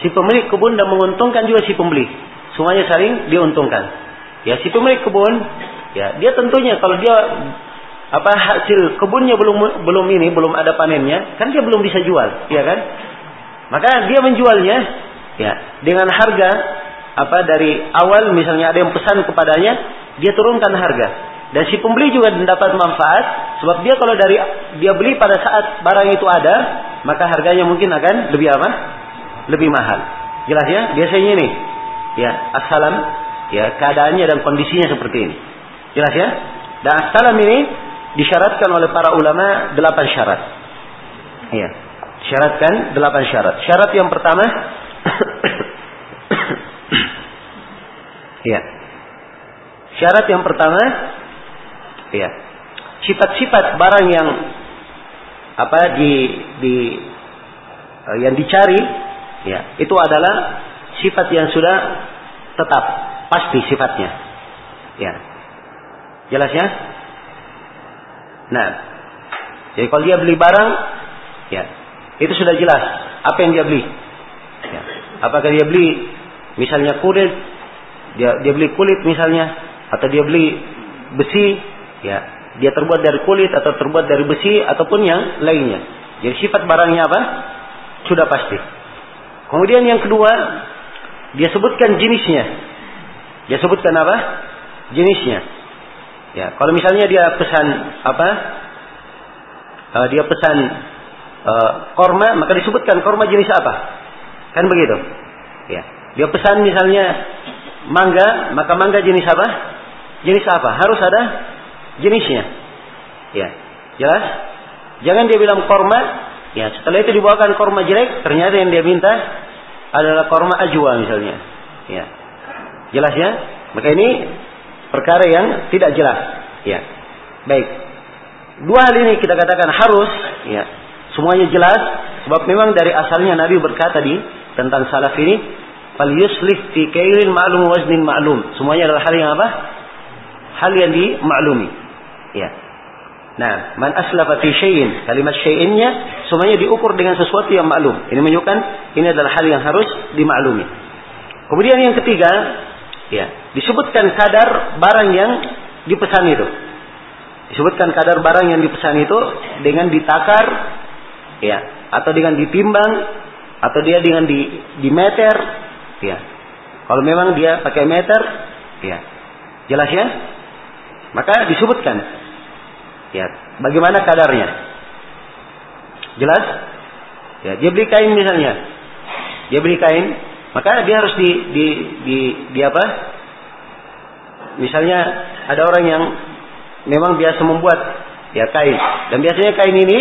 Si pemilik kebun dan menguntungkan juga si pembeli. Semuanya saling diuntungkan. Ya si pemilik kebun ya dia tentunya kalau dia apa hasil kebunnya belum belum ini belum ada panennya kan dia belum bisa jual ya kan maka dia menjualnya ya dengan harga apa dari awal misalnya ada yang pesan kepadanya dia turunkan harga dan si pembeli juga mendapat manfaat sebab dia kalau dari dia beli pada saat barang itu ada, maka harganya mungkin akan lebih apa? Lebih mahal. Jelas ya? Biasanya ini. Ya, assalam ya keadaannya dan kondisinya seperti ini. Jelas ya? Dan assalam ini disyaratkan oleh para ulama delapan syarat. Ya. Syaratkan delapan syarat. Syarat yang pertama Ya. Syarat yang pertama ya sifat-sifat barang yang apa di di uh, yang dicari ya itu adalah sifat yang sudah tetap pasti sifatnya ya jelas ya nah jadi kalau dia beli barang ya itu sudah jelas apa yang dia beli ya. apakah dia beli misalnya kulit dia dia beli kulit misalnya atau dia beli besi Ya, dia terbuat dari kulit atau terbuat dari besi ataupun yang lainnya. Jadi sifat barangnya apa? Sudah pasti. Kemudian yang kedua, dia sebutkan jenisnya. Dia sebutkan apa? Jenisnya. Ya, kalau misalnya dia pesan apa? Uh, dia pesan uh, korma, maka disebutkan korma jenis apa? Kan begitu. Ya. Dia pesan misalnya mangga, maka mangga jenis apa? Jenis apa? Harus ada jenisnya. Ya, jelas? Jangan dia bilang korma, ya setelah itu dibawakan korma jelek, ternyata yang dia minta adalah korma ajwa misalnya. Ya, jelas ya? Maka ini perkara yang tidak jelas. Ya, baik. Dua hal ini kita katakan harus, ya, semuanya jelas. Sebab memang dari asalnya Nabi berkata di tentang salaf ini, fal yuslih fi kailin ma'lum waznin ma'lum. Semuanya adalah hal yang apa? Hal yang dimaklumi. Ya. Nah, man aslafa fi syai'in, kalimat syai'innya semuanya diukur dengan sesuatu yang maklum. Ini menunjukkan ini adalah hal yang harus dimaklumi. Kemudian yang ketiga, ya, disebutkan kadar barang yang dipesan itu. Disebutkan kadar barang yang dipesan itu dengan ditakar, ya, atau dengan ditimbang, atau dia dengan di, di meter, ya. Kalau memang dia pakai meter, ya, jelas ya. Maka disebutkan Ya, bagaimana kadarnya? Jelas? Ya, dia beli kain misalnya. Dia beli kain, maka dia harus di di di, di apa? Misalnya ada orang yang memang biasa membuat ya kain dan biasanya kain ini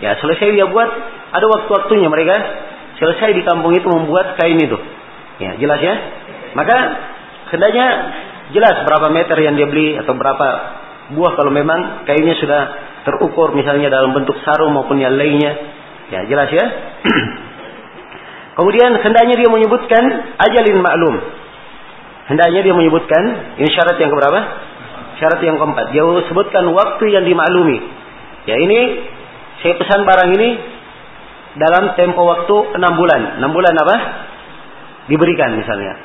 ya selesai dia buat ada waktu-waktunya mereka selesai di kampung itu membuat kain itu. Ya, jelas ya? Maka hendaknya jelas berapa meter yang dia beli atau berapa buah kalau memang kainnya sudah terukur misalnya dalam bentuk sarung maupun yang lainnya. Ya, jelas ya. Kemudian hendaknya dia menyebutkan ajalin maklum. Hendaknya dia menyebutkan ini syarat yang keberapa? Syarat yang keempat, dia sebutkan waktu yang dimaklumi. Ya ini saya pesan barang ini dalam tempo waktu enam bulan. Enam bulan apa? Diberikan misalnya.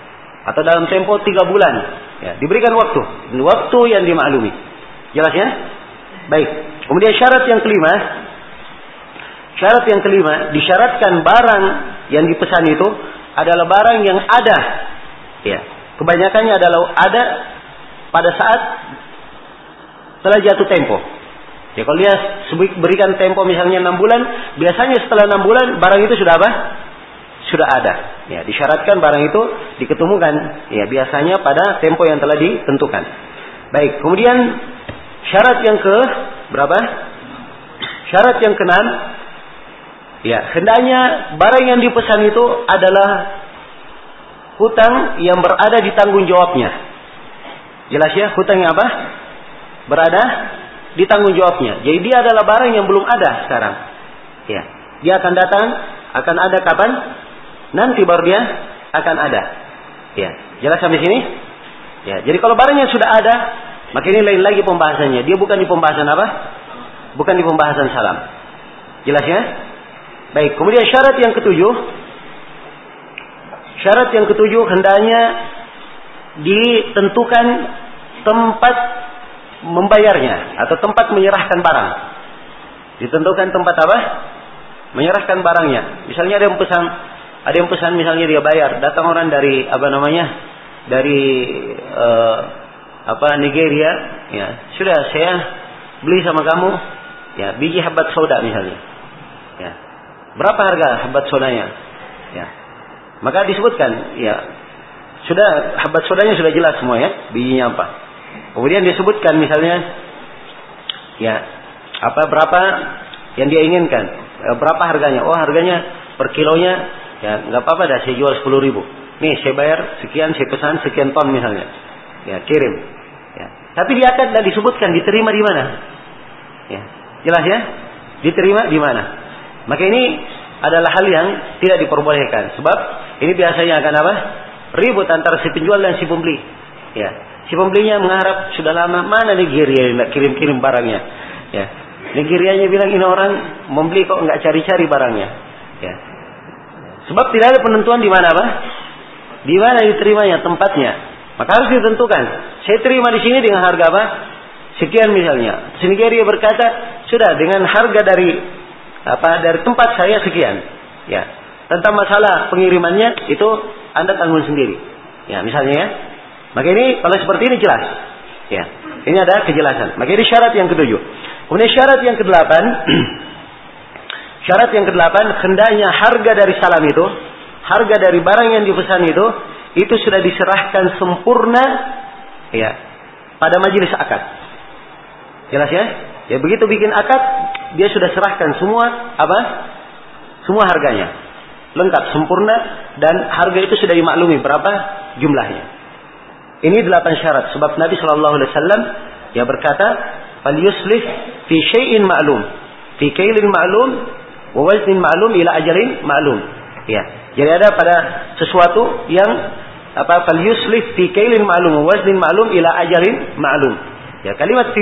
Atau dalam tempo tiga bulan. Ya, diberikan waktu. Waktu yang dimaklumi. Jelas ya? Baik. Kemudian syarat yang kelima. Syarat yang kelima. Disyaratkan barang yang dipesan itu adalah barang yang ada. Ya. Kebanyakannya adalah ada pada saat setelah jatuh tempo. Ya kalau dia berikan tempo misalnya enam bulan, biasanya setelah enam bulan barang itu sudah apa? Sudah ada. Ya, disyaratkan barang itu diketemukan. Ya, biasanya pada tempo yang telah ditentukan. Baik, kemudian syarat yang ke berapa? Syarat yang keenam, ya hendaknya barang yang dipesan itu adalah hutang yang berada di tanggung jawabnya. Jelas ya, hutang yang apa? berada di tanggung jawabnya. Jadi dia adalah barang yang belum ada sekarang. Ya, dia akan datang, akan ada kapan? Nanti baru dia akan ada. Ya, jelas sampai sini? Ya, jadi kalau barangnya sudah ada, maka ini lain lagi pembahasannya. Dia bukan di pembahasan apa? Bukan di pembahasan salam. Jelas ya? Baik, kemudian syarat yang ketujuh. Syarat yang ketujuh hendaknya ditentukan tempat membayarnya atau tempat menyerahkan barang. Ditentukan tempat apa? Menyerahkan barangnya. Misalnya ada yang pesan, ada yang pesan misalnya dia bayar, datang orang dari apa namanya? Dari uh, apa Nigeria, ya. Sudah saya beli sama kamu ya biji habat soda misalnya. Berapa harga habat sodanya? Ya. Maka disebutkan ya sudah habat sodanya sudah jelas semua ya, bijinya apa. Kemudian disebutkan misalnya ya apa berapa yang dia inginkan, eh, berapa harganya? Oh harganya per kilonya ya nggak apa-apa dah saya jual sepuluh ribu. Nih saya bayar sekian, saya pesan sekian ton misalnya. Ya kirim. Ya. Tapi dia akan tidak disebutkan diterima di mana. Ya. Jelas ya? Diterima di mana? Maka ini adalah hal yang tidak diperbolehkan. Sebab ini biasanya akan apa? Ribut antara si penjual dan si pembeli. Ya. Si pembelinya mengharap sudah lama mana Nigeria yang kirim-kirim barangnya. Ya. Nigerianya bilang ini orang membeli kok nggak cari-cari barangnya. Ya. Sebab tidak ada penentuan di mana apa? Di mana diterimanya tempatnya. Maka harus ditentukan. Saya terima di sini dengan harga apa? Sekian misalnya. Si Nigeria berkata sudah dengan harga dari apa dari tempat saya sekian. Ya. Tentang masalah pengirimannya itu Anda tanggung sendiri. Ya, misalnya ya. Maka ini kalau seperti ini jelas. Ya. Ini ada kejelasan. Maka ini syarat yang ketujuh. Kemudian syarat yang kedelapan, syarat yang kedelapan, hendaknya harga dari salam itu, harga dari barang yang dipesan itu, itu sudah diserahkan sempurna, ya, pada majelis akad. Jelas ya? Ya begitu bikin akad, dia sudah serahkan semua apa? Semua harganya. Lengkap, sempurna, dan harga itu sudah dimaklumi berapa jumlahnya. Ini delapan syarat. Sebab Nabi Shallallahu Alaihi Wasallam ya berkata, "Fal yuslih fi syai'in ma'lum, fi kailin ma'lum, wa waznin ma'lum ila ajalin ma'lum." Ya. Jadi ada pada sesuatu yang apa fal yuslih fi kailin ma'lum, wa waznin ma'lum ila ajalin ma'lum. Ya, kalimat fi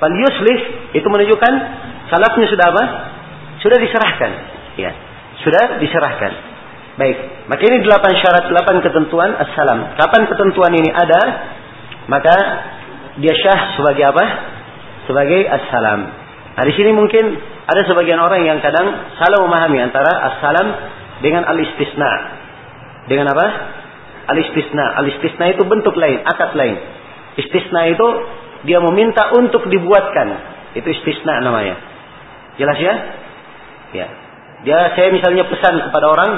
fal yuslih itu menunjukkan salafnya sudah apa? Sudah diserahkan. Ya. Sudah diserahkan. Baik, maka ini delapan syarat, delapan ketentuan assalam. Kapan ketentuan ini ada, maka dia syah sebagai apa? Sebagai assalam. Nah, di sini mungkin ada sebagian orang yang kadang salah memahami antara assalam dengan al-istisna. Dengan apa? Al-istisna. Al-istisna itu bentuk lain, akad lain. Istisna itu dia meminta untuk dibuatkan. Itu istisna namanya. Jelas ya? Ya. Dia saya misalnya pesan kepada orang,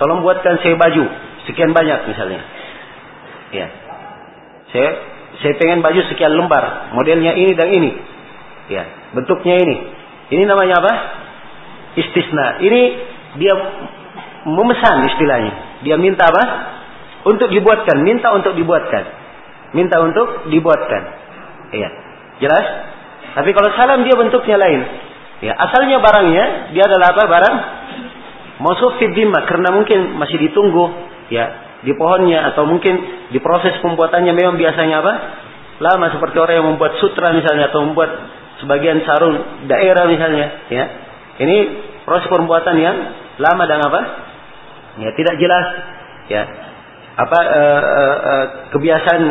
tolong buatkan saya baju sekian banyak misalnya. Ya. Saya saya pengen baju sekian lembar, modelnya ini dan ini. Ya, bentuknya ini. Ini namanya apa? Istisna. Ini dia memesan istilahnya. Dia minta apa? Untuk dibuatkan, minta untuk dibuatkan. Minta untuk dibuatkan. Iya. Jelas? Tapi kalau salam dia bentuknya lain. Ya, asalnya barangnya dia adalah apa? Barang Maksud fidimah karena mungkin masih ditunggu ya di pohonnya atau mungkin di proses pembuatannya memang biasanya apa? lama seperti orang yang membuat sutra misalnya atau membuat sebagian sarung daerah misalnya, ya. Ini proses pembuatan yang lama dan apa? Ya, tidak jelas, ya. Apa e, e, kebiasaan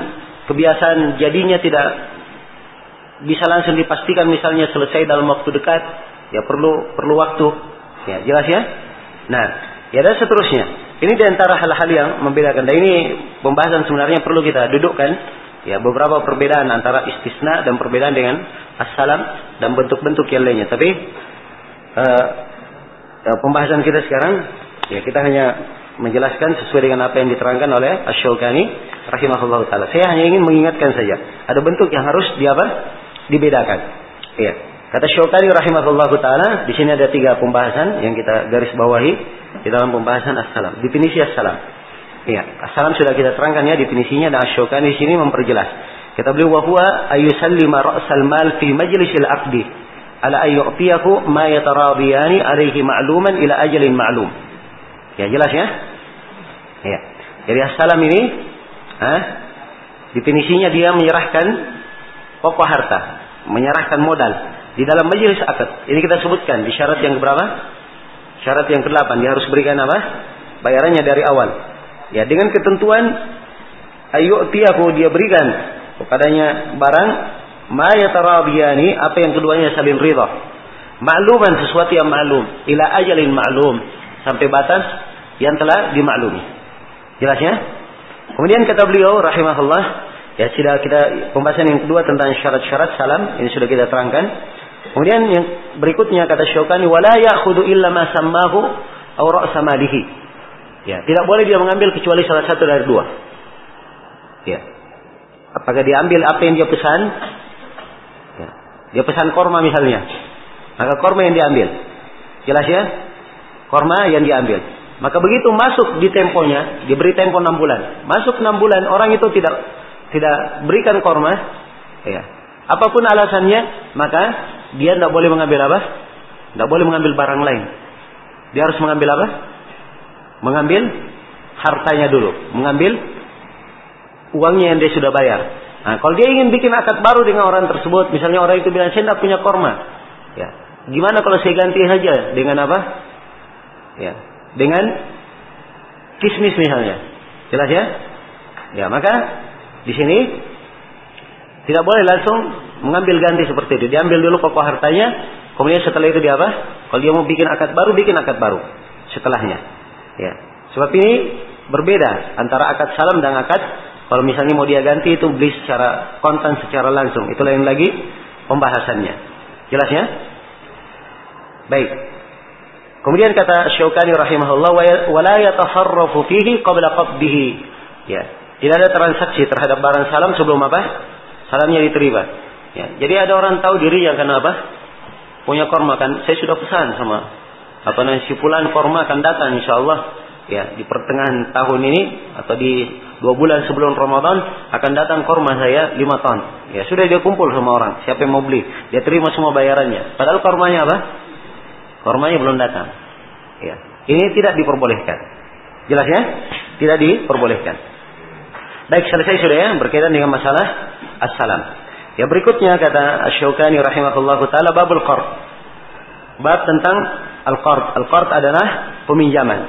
kebiasaan jadinya tidak bisa langsung dipastikan misalnya selesai dalam waktu dekat, ya perlu perlu waktu. Ya, jelas ya? Nah, ya dan seterusnya. Ini di antara hal-hal yang membedakan. Dan ini pembahasan sebenarnya perlu kita dudukkan Ya, beberapa perbedaan antara istisna dan perbedaan dengan assalam dan bentuk-bentuk yang lainnya. Tapi uh, pembahasan kita sekarang ya kita hanya menjelaskan sesuai dengan apa yang diterangkan oleh Asy-Syaukani rahimahullah taala. Saya hanya ingin mengingatkan saja, ada bentuk yang harus di apa? Dibedakan. Iya. Kata Syaukani rahimahullah taala, di sini ada tiga pembahasan yang kita garis bawahi di dalam pembahasan as-salam. Definisi as-salam. Iya, salam sudah kita terangkan ya definisinya dan Asyokani di sini memperjelas. Kita beli wahwa ayusallima ra'sal mal fi majlisil aqdi ala ayyu'tiyahu ma yataradiyani alaihi ma'luman ila ajalin ma'lum. Ya jelas ya? Iya. Jadi assalam ini ah, definisinya dia menyerahkan pokok harta, menyerahkan modal di dalam majelis akad. Ini kita sebutkan di syarat yang berapa? Syarat yang ke-8 dia harus berikan apa? Bayarannya dari awal. Ya, dengan ketentuan ayo tiaku dia berikan kepadanya barang ma yatarabiyani apa yang keduanya saling ridha. Makluman sesuatu yang maklum ila ajalin maklum sampai batas yang telah dimaklumi. Jelasnya? Kemudian kata beliau rahimahullah ya sudah kita pembahasan yang kedua tentang syarat-syarat salam ini sudah kita terangkan. Kemudian yang berikutnya kata Syaukani wala ya'khudhu illa ma sammahu aw ra'sa malihi. Ya, tidak boleh dia mengambil kecuali salah satu dari dua. Ya. Apakah dia ambil apa yang dia pesan? Ya. Dia pesan korma misalnya. Maka korma yang diambil. Jelas ya? Korma yang diambil. Maka begitu masuk di temponya, diberi tempo enam bulan. Masuk enam bulan, orang itu tidak tidak berikan korma. Ya. Apa pun alasannya, maka dia tidak boleh mengambil apa? Tidak boleh mengambil barang lain. Dia harus mengambil apa? mengambil hartanya dulu, mengambil uangnya yang dia sudah bayar. Nah, kalau dia ingin bikin akad baru dengan orang tersebut, misalnya orang itu bilang saya tidak punya korma, ya, gimana kalau saya ganti saja dengan apa? Ya, dengan kismis misalnya, jelas ya? Ya, maka di sini tidak boleh langsung mengambil ganti seperti itu. Diambil dulu pokok hartanya, kemudian setelah itu dia apa? Kalau dia mau bikin akad baru, bikin akad baru setelahnya. Ya. Sebab ini berbeda antara akad salam dan akad kalau misalnya mau dia ganti itu beli secara kontan secara langsung. Itu lain lagi pembahasannya. Jelas ya? Baik. Kemudian kata Syaukani rahimahullah wala yataharrafu fihi qabla qabdihi. Ya. Tidak ada transaksi terhadap barang salam sebelum apa? Salamnya diterima. Ya. Jadi ada orang tahu dirinya karena apa? Punya korma kan. Saya sudah pesan sama apa namanya si fulan korma akan datang insya Allah ya di pertengahan tahun ini atau di dua bulan sebelum Ramadan akan datang korma saya lima ton ya sudah dia kumpul sama orang siapa yang mau beli dia terima semua bayarannya padahal kormanya apa kormanya belum datang ya ini tidak diperbolehkan jelas ya tidak diperbolehkan baik selesai sudah ya berkaitan dengan masalah assalam ya berikutnya kata Asy-Syaukani rahimahullahu taala babul qard bab tentang Al-qard. Al-qard adalah peminjaman.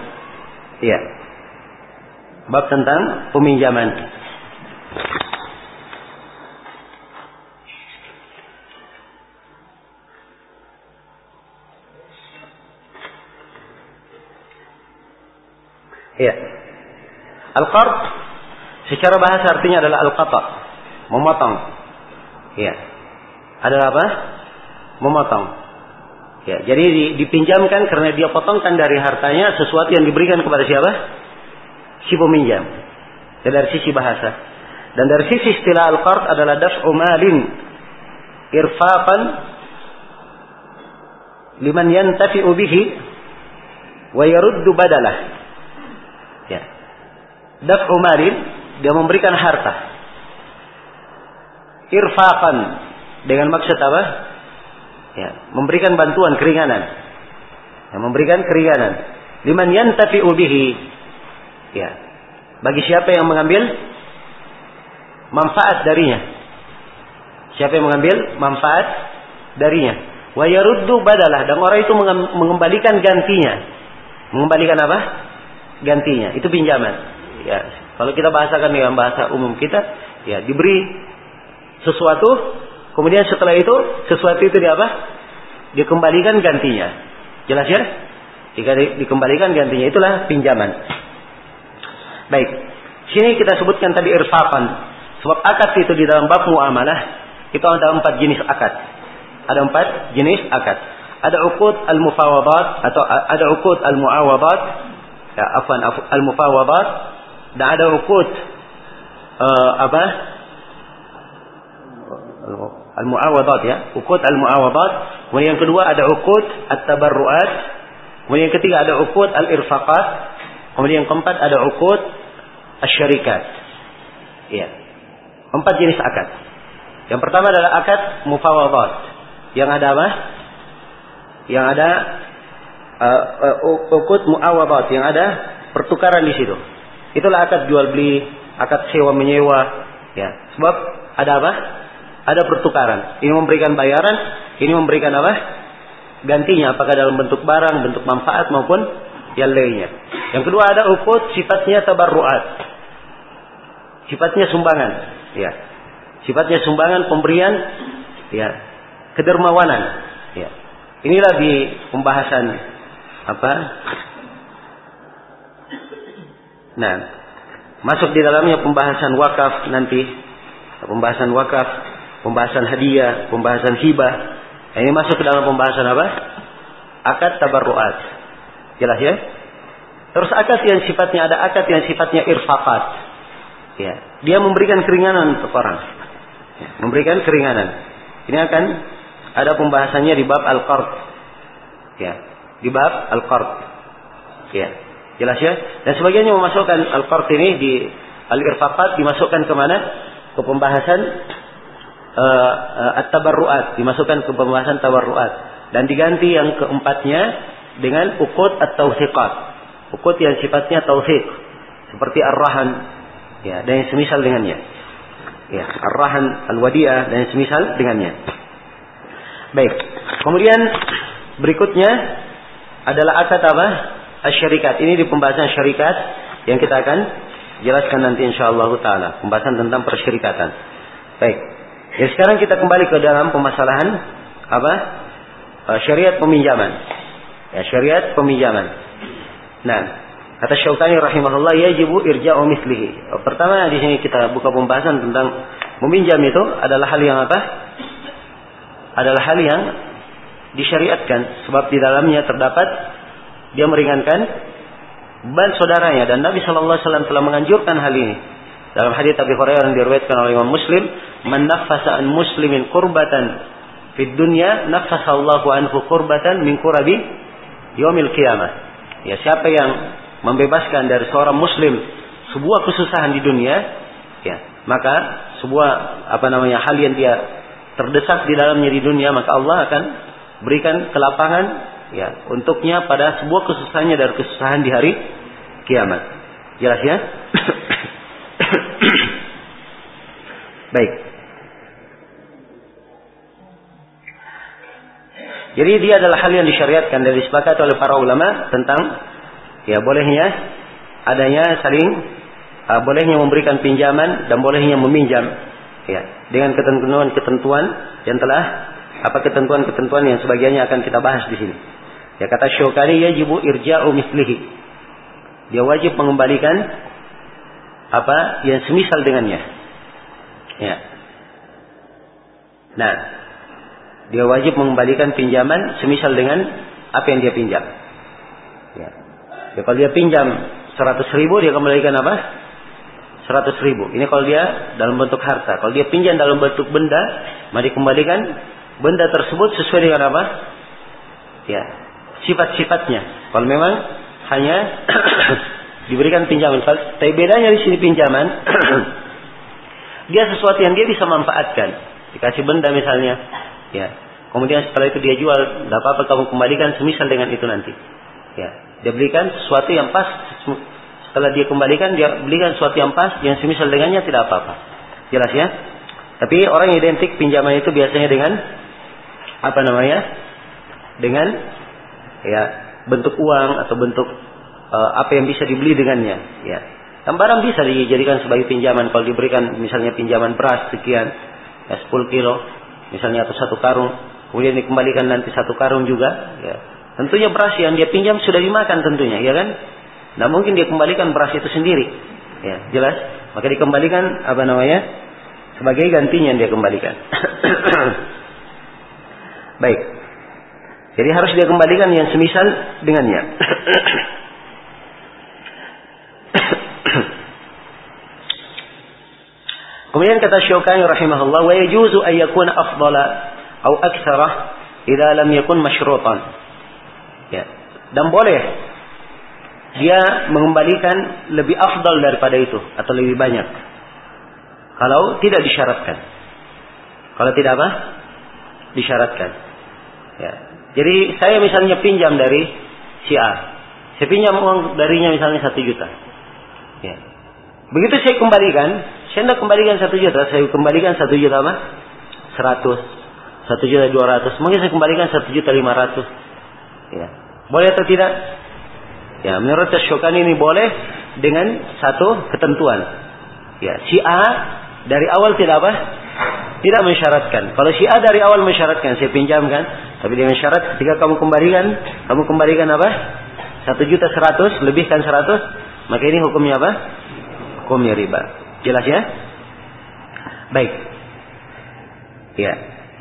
Iya. Bab tentang peminjaman. Iya. Al-qard secara bahasa artinya adalah al-qata, memotong. Iya. Adalah apa? Memotong. Ya, jadi dipinjamkan karena dia potongkan dari hartanya sesuatu yang diberikan kepada siapa? Si peminjam. Dan dari sisi bahasa. Dan dari sisi istilah al-qard adalah daf'u malin irfaqan liman yantafi'u bihi wa yaruddu badalah. Ya. Daf'u malin dia memberikan harta. Irfaqan dengan maksud apa? ya, memberikan bantuan keringanan. Ya, memberikan keringanan. Liman yantafi'u bihi. Ya. Bagi siapa yang mengambil manfaat darinya. Siapa yang mengambil manfaat darinya? Wa yaruddu badalah dan orang itu mengembalikan gantinya. Mengembalikan apa? Gantinya. Itu pinjaman. Ya, kalau kita bahasakan dengan bahasa umum kita, ya diberi sesuatu, kemudian setelah itu sesuatu itu dia apa? Dikembalikan gantinya. Jelas ya? Jika di, dikembalikan gantinya itulah pinjaman. Baik. Sini kita sebutkan tadi irfaqan. Sebab akad itu di dalam bab muamalah itu ada empat jenis akad. Ada empat jenis akad. Ada ukud al-mufawadat atau ada ukud al-muawadat. Ya, afwan al-mufawadat dan ada ukud uh, apa? Al-muawadat ya, ukud al-muawadat. Kemudian yang kedua ada ukud at-tabarruat. Kemudian yang ketiga ada ukud al-irfaqat. Kemudian yang keempat ada ukud asyarikat. Iya. Empat jenis akad. Yang pertama adalah akad mufawadat. Yang ada apa? Yang ada uh, uh, ukut muawadat, yang ada pertukaran di situ. Itulah akad jual beli, akad sewa menyewa, ya. Sebab ada apa? Ada pertukaran. Ini memberikan bayaran, ini memberikan apa? Gantinya apakah dalam bentuk barang, bentuk manfaat maupun yang lainnya. Yang kedua ada ukut sifatnya tabarruat sifatnya sumbangan, ya. Sifatnya sumbangan pemberian, ya, kedermawanan, ya. Inilah di pembahasan apa? Nah, masuk di dalamnya pembahasan wakaf nanti, pembahasan wakaf, pembahasan hadiah, pembahasan hibah. Ini masuk ke dalam pembahasan apa? Akad tabarruat. Jelas ya? Terus akad yang sifatnya ada akad yang sifatnya irfaqat. Ya, dia memberikan keringanan untuk orang. Ya, memberikan keringanan. Ini akan ada pembahasannya di bab al-qard. Ya, di bab al-qard. Ya, jelas ya. Dan sebagainya memasukkan al-qard ini di al-irfaqat dimasukkan ke mana? Ke pembahasan uh, uh, at-tabarruat, dimasukkan ke pembahasan tabarruat dan diganti yang keempatnya dengan ukut at-tausiqat. Ukut yang sifatnya tausiq seperti ar-rahan Ya, dan yang semisal dengannya. Ya, ar-rahan al-wadi'ah dan yang semisal dengannya. Baik. Kemudian berikutnya adalah akad apa? Asyarikat. Ini di pembahasan syarikat yang kita akan jelaskan nanti insyaallah taala, pembahasan tentang persyarikatan. Baik. Ya sekarang kita kembali ke dalam permasalahan apa? Eh, syariat peminjaman. Ya, syariat peminjaman. Nah, Kata Syaukani rahimahullah yajibu irja'u mislihi. Pertama di sini kita buka pembahasan tentang meminjam itu adalah hal yang apa? Adalah hal yang disyariatkan sebab di dalamnya terdapat dia meringankan beban saudaranya dan Nabi Shallallahu alaihi wasallam telah menganjurkan hal ini. Dalam hadis Abi Hurairah yang diriwayatkan oleh Imam Muslim, "Man naffasa an muslimin kurbatan fid dunya, naffasa Allahu anhu kurbatan min kurabi yaumil qiyamah." Ya, siapa yang membebaskan dari seorang muslim sebuah kesusahan di dunia, ya, maka sebuah apa namanya hal yang dia terdesak di dalamnya di dunia, maka Allah akan berikan kelapangan ya untuknya pada sebuah kesusahannya dari kesusahan di hari kiamat. Jelas ya? Baik. Jadi dia adalah hal yang disyariatkan dan disepakati oleh para ulama tentang ya bolehnya adanya saling uh, bolehnya memberikan pinjaman dan bolehnya meminjam ya dengan ketentuan-ketentuan yang telah apa ketentuan-ketentuan yang sebagiannya akan kita bahas di sini. Ya kata Syukari yajibu irja'u mislihi. Dia wajib mengembalikan apa yang semisal dengannya. Ya. Nah, dia wajib mengembalikan pinjaman semisal dengan apa yang dia pinjam. Ya. Ya kalau dia pinjam 100 ribu dia kembalikan apa? 100 ribu. Ini kalau dia dalam bentuk harta. Kalau dia pinjam dalam bentuk benda, mari kembalikan benda tersebut sesuai dengan apa? Ya, sifat-sifatnya. Kalau memang hanya diberikan pinjaman. Tapi bedanya di sini pinjaman, dia sesuatu yang dia bisa manfaatkan. Dikasih benda misalnya, ya. Kemudian setelah itu dia jual, tidak apa-apa kamu kembalikan semisal dengan itu nanti. Ya, dia belikan sesuatu yang pas. Setelah dia kembalikan, dia belikan sesuatu yang pas, yang semisal dengannya tidak apa-apa. Jelas ya? Tapi orang identik pinjaman itu biasanya dengan apa namanya? Dengan ya bentuk uang atau bentuk uh, apa yang bisa dibeli dengannya, ya. Dan barang bisa dijadikan sebagai pinjaman kalau diberikan misalnya pinjaman beras sekian, ya 10 kilo, misalnya atau satu karung, kemudian dikembalikan nanti satu karung juga, ya. Tentunya beras yang dia pinjam sudah dimakan tentunya, ya kan? Nah mungkin dia kembalikan beras itu sendiri, ya jelas. Maka dikembalikan apa namanya sebagai gantinya yang dia kembalikan. Baik. Jadi harus dia kembalikan yang semisal dengannya. Kemudian kata Syukani rahimahullah, wa yajuzu an yakuna afdala atau aktsara idza lam yakun masyrutan. Ya. Dan boleh dia mengembalikan lebih afdal daripada itu atau lebih banyak. Kalau tidak disyaratkan. Kalau tidak apa? Disyaratkan. Ya. Jadi saya misalnya pinjam dari si A. Saya pinjam uang darinya misalnya satu juta. Ya. Begitu saya kembalikan, saya tidak kembalikan satu juta, saya kembalikan satu juta apa? Seratus, satu juta dua ratus, mungkin saya kembalikan satu juta lima ratus. Ya. Boleh atau tidak? Ya, menurut Tasyokan ini boleh dengan satu ketentuan. Ya, si A dari awal tidak apa? Tidak mensyaratkan. Kalau si A dari awal mensyaratkan, saya pinjamkan, tapi dengan syarat ketika kamu kembalikan, kamu kembalikan apa? Satu juta seratus, lebihkan seratus, maka ini hukumnya apa? Hukumnya riba. Jelas ya? Baik. Ya.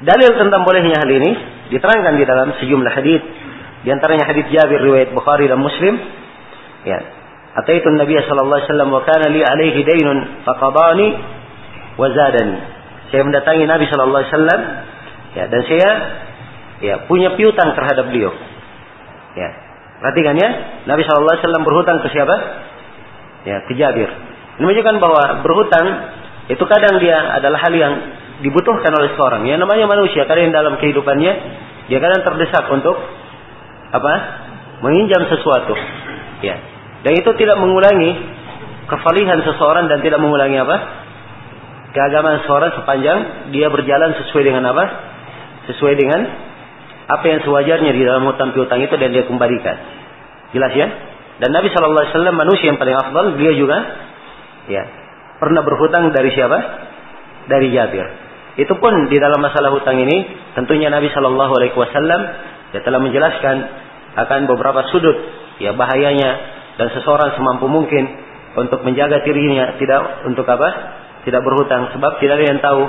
Dalil tentang bolehnya hal ini diterangkan di dalam sejumlah hadis. Di antaranya hadis Jabir riwayat Bukhari dan Muslim. Ya. Ataitu Nabi sallallahu alaihi wasallam wa kana li alaihi daynun faqadani wa zadani. Saya mendatangi Nabi sallallahu alaihi wasallam ya dan saya ya punya piutang terhadap beliau. Ya. Perhatikan ya, Nabi wasallam berhutang ke siapa? Ya, ke Jabir. Ini menunjukkan bahwa berhutang itu kadang dia adalah hal yang dibutuhkan oleh seorang. Yang namanya manusia, kadang dalam kehidupannya dia kadang terdesak untuk apa? Menginjam sesuatu. Ya. Dan itu tidak mengulangi kefalihan seseorang dan tidak mengulangi apa? Keagamaan seseorang sepanjang dia berjalan sesuai dengan apa? Sesuai dengan apa yang sewajarnya di dalam hutang piutang itu dan dia kembalikan. Jelas ya? Dan Nabi Shallallahu Alaihi Wasallam manusia yang paling afdal, dia juga Ya. Pernah berhutang dari siapa? Dari Jabir. Itu pun di dalam masalah hutang ini tentunya Nabi Shallallahu Alaihi Wasallam ya telah menjelaskan akan beberapa sudut ya bahayanya dan seseorang semampu mungkin untuk menjaga dirinya tidak untuk apa? Tidak berhutang sebab tidak ada yang tahu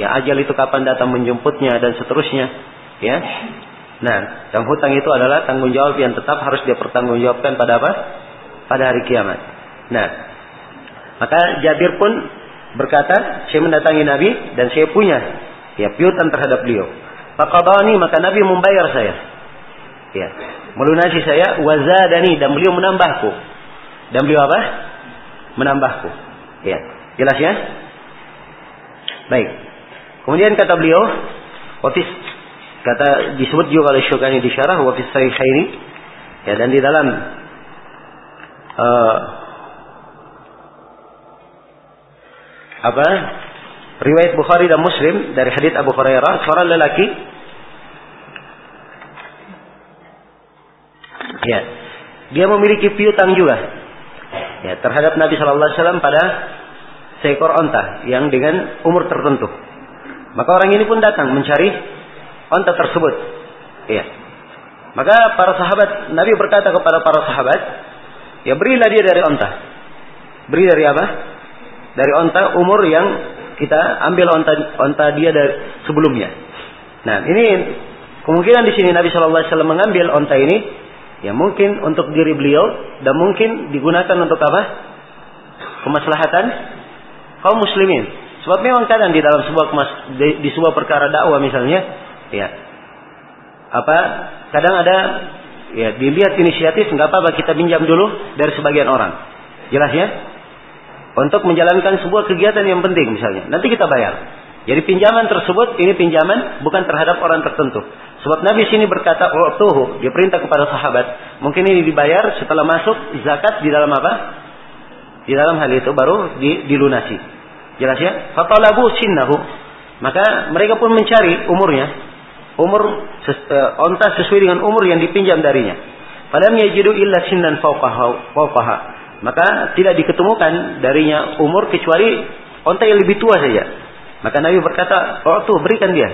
ya ajal itu kapan datang menjemputnya dan seterusnya ya. Nah, dan hutang itu adalah tanggung jawab yang tetap harus dia pertanggungjawabkan pada apa? Pada hari kiamat. Nah, maka Jabir pun berkata, saya mendatangi Nabi dan saya punya ya piutang terhadap beliau. Faqadani maka Nabi membayar saya. Ya, melunasi saya wazadani dan beliau menambahku. Dan beliau apa? Menambahku. Ya, jelas ya? Baik. Kemudian kata beliau, kata disebut juga oleh Syukani di syarah wafis sahihaini ya dan di dalam uh, apa riwayat Bukhari dan Muslim dari hadits Abu Hurairah seorang lelaki ya dia memiliki piutang juga ya terhadap Nabi Shallallahu Alaihi Wasallam pada seekor onta yang dengan umur tertentu. Maka orang ini pun datang mencari onta tersebut ya maka para sahabat Nabi berkata kepada para sahabat ya berilah dia dari onta beri dari apa dari onta umur yang kita ambil onta onta dia dari sebelumnya. Nah, ini kemungkinan di sini Nabi Shallallahu Alaihi Wasallam mengambil onta ini, ya mungkin untuk diri beliau dan mungkin digunakan untuk apa? Kemaslahatan kaum muslimin. Sebab memang kadang di dalam sebuah kemas, di, di sebuah perkara dakwah misalnya, ya apa kadang ada ya dilihat inisiatif nggak apa-apa kita pinjam dulu dari sebagian orang jelas ya untuk menjalankan sebuah kegiatan yang penting misalnya. Nanti kita bayar. Jadi pinjaman tersebut ini pinjaman bukan terhadap orang tertentu. Sebab Nabi sini berkata, "Tuhu," dia perintah kepada sahabat, mungkin ini dibayar setelah masuk zakat di dalam apa? Di dalam hal itu baru dilunasi. Jelas ya? Fatalabu sinnahu. Maka mereka pun mencari umurnya. Umur uh, onta sesuai dengan umur yang dipinjam darinya. Padahal yajidu illa sinnan fauqaha. Maka tidak diketemukan darinya umur kecuali onta yang lebih tua saja. Maka Nabi berkata, oh tuh berikan dia.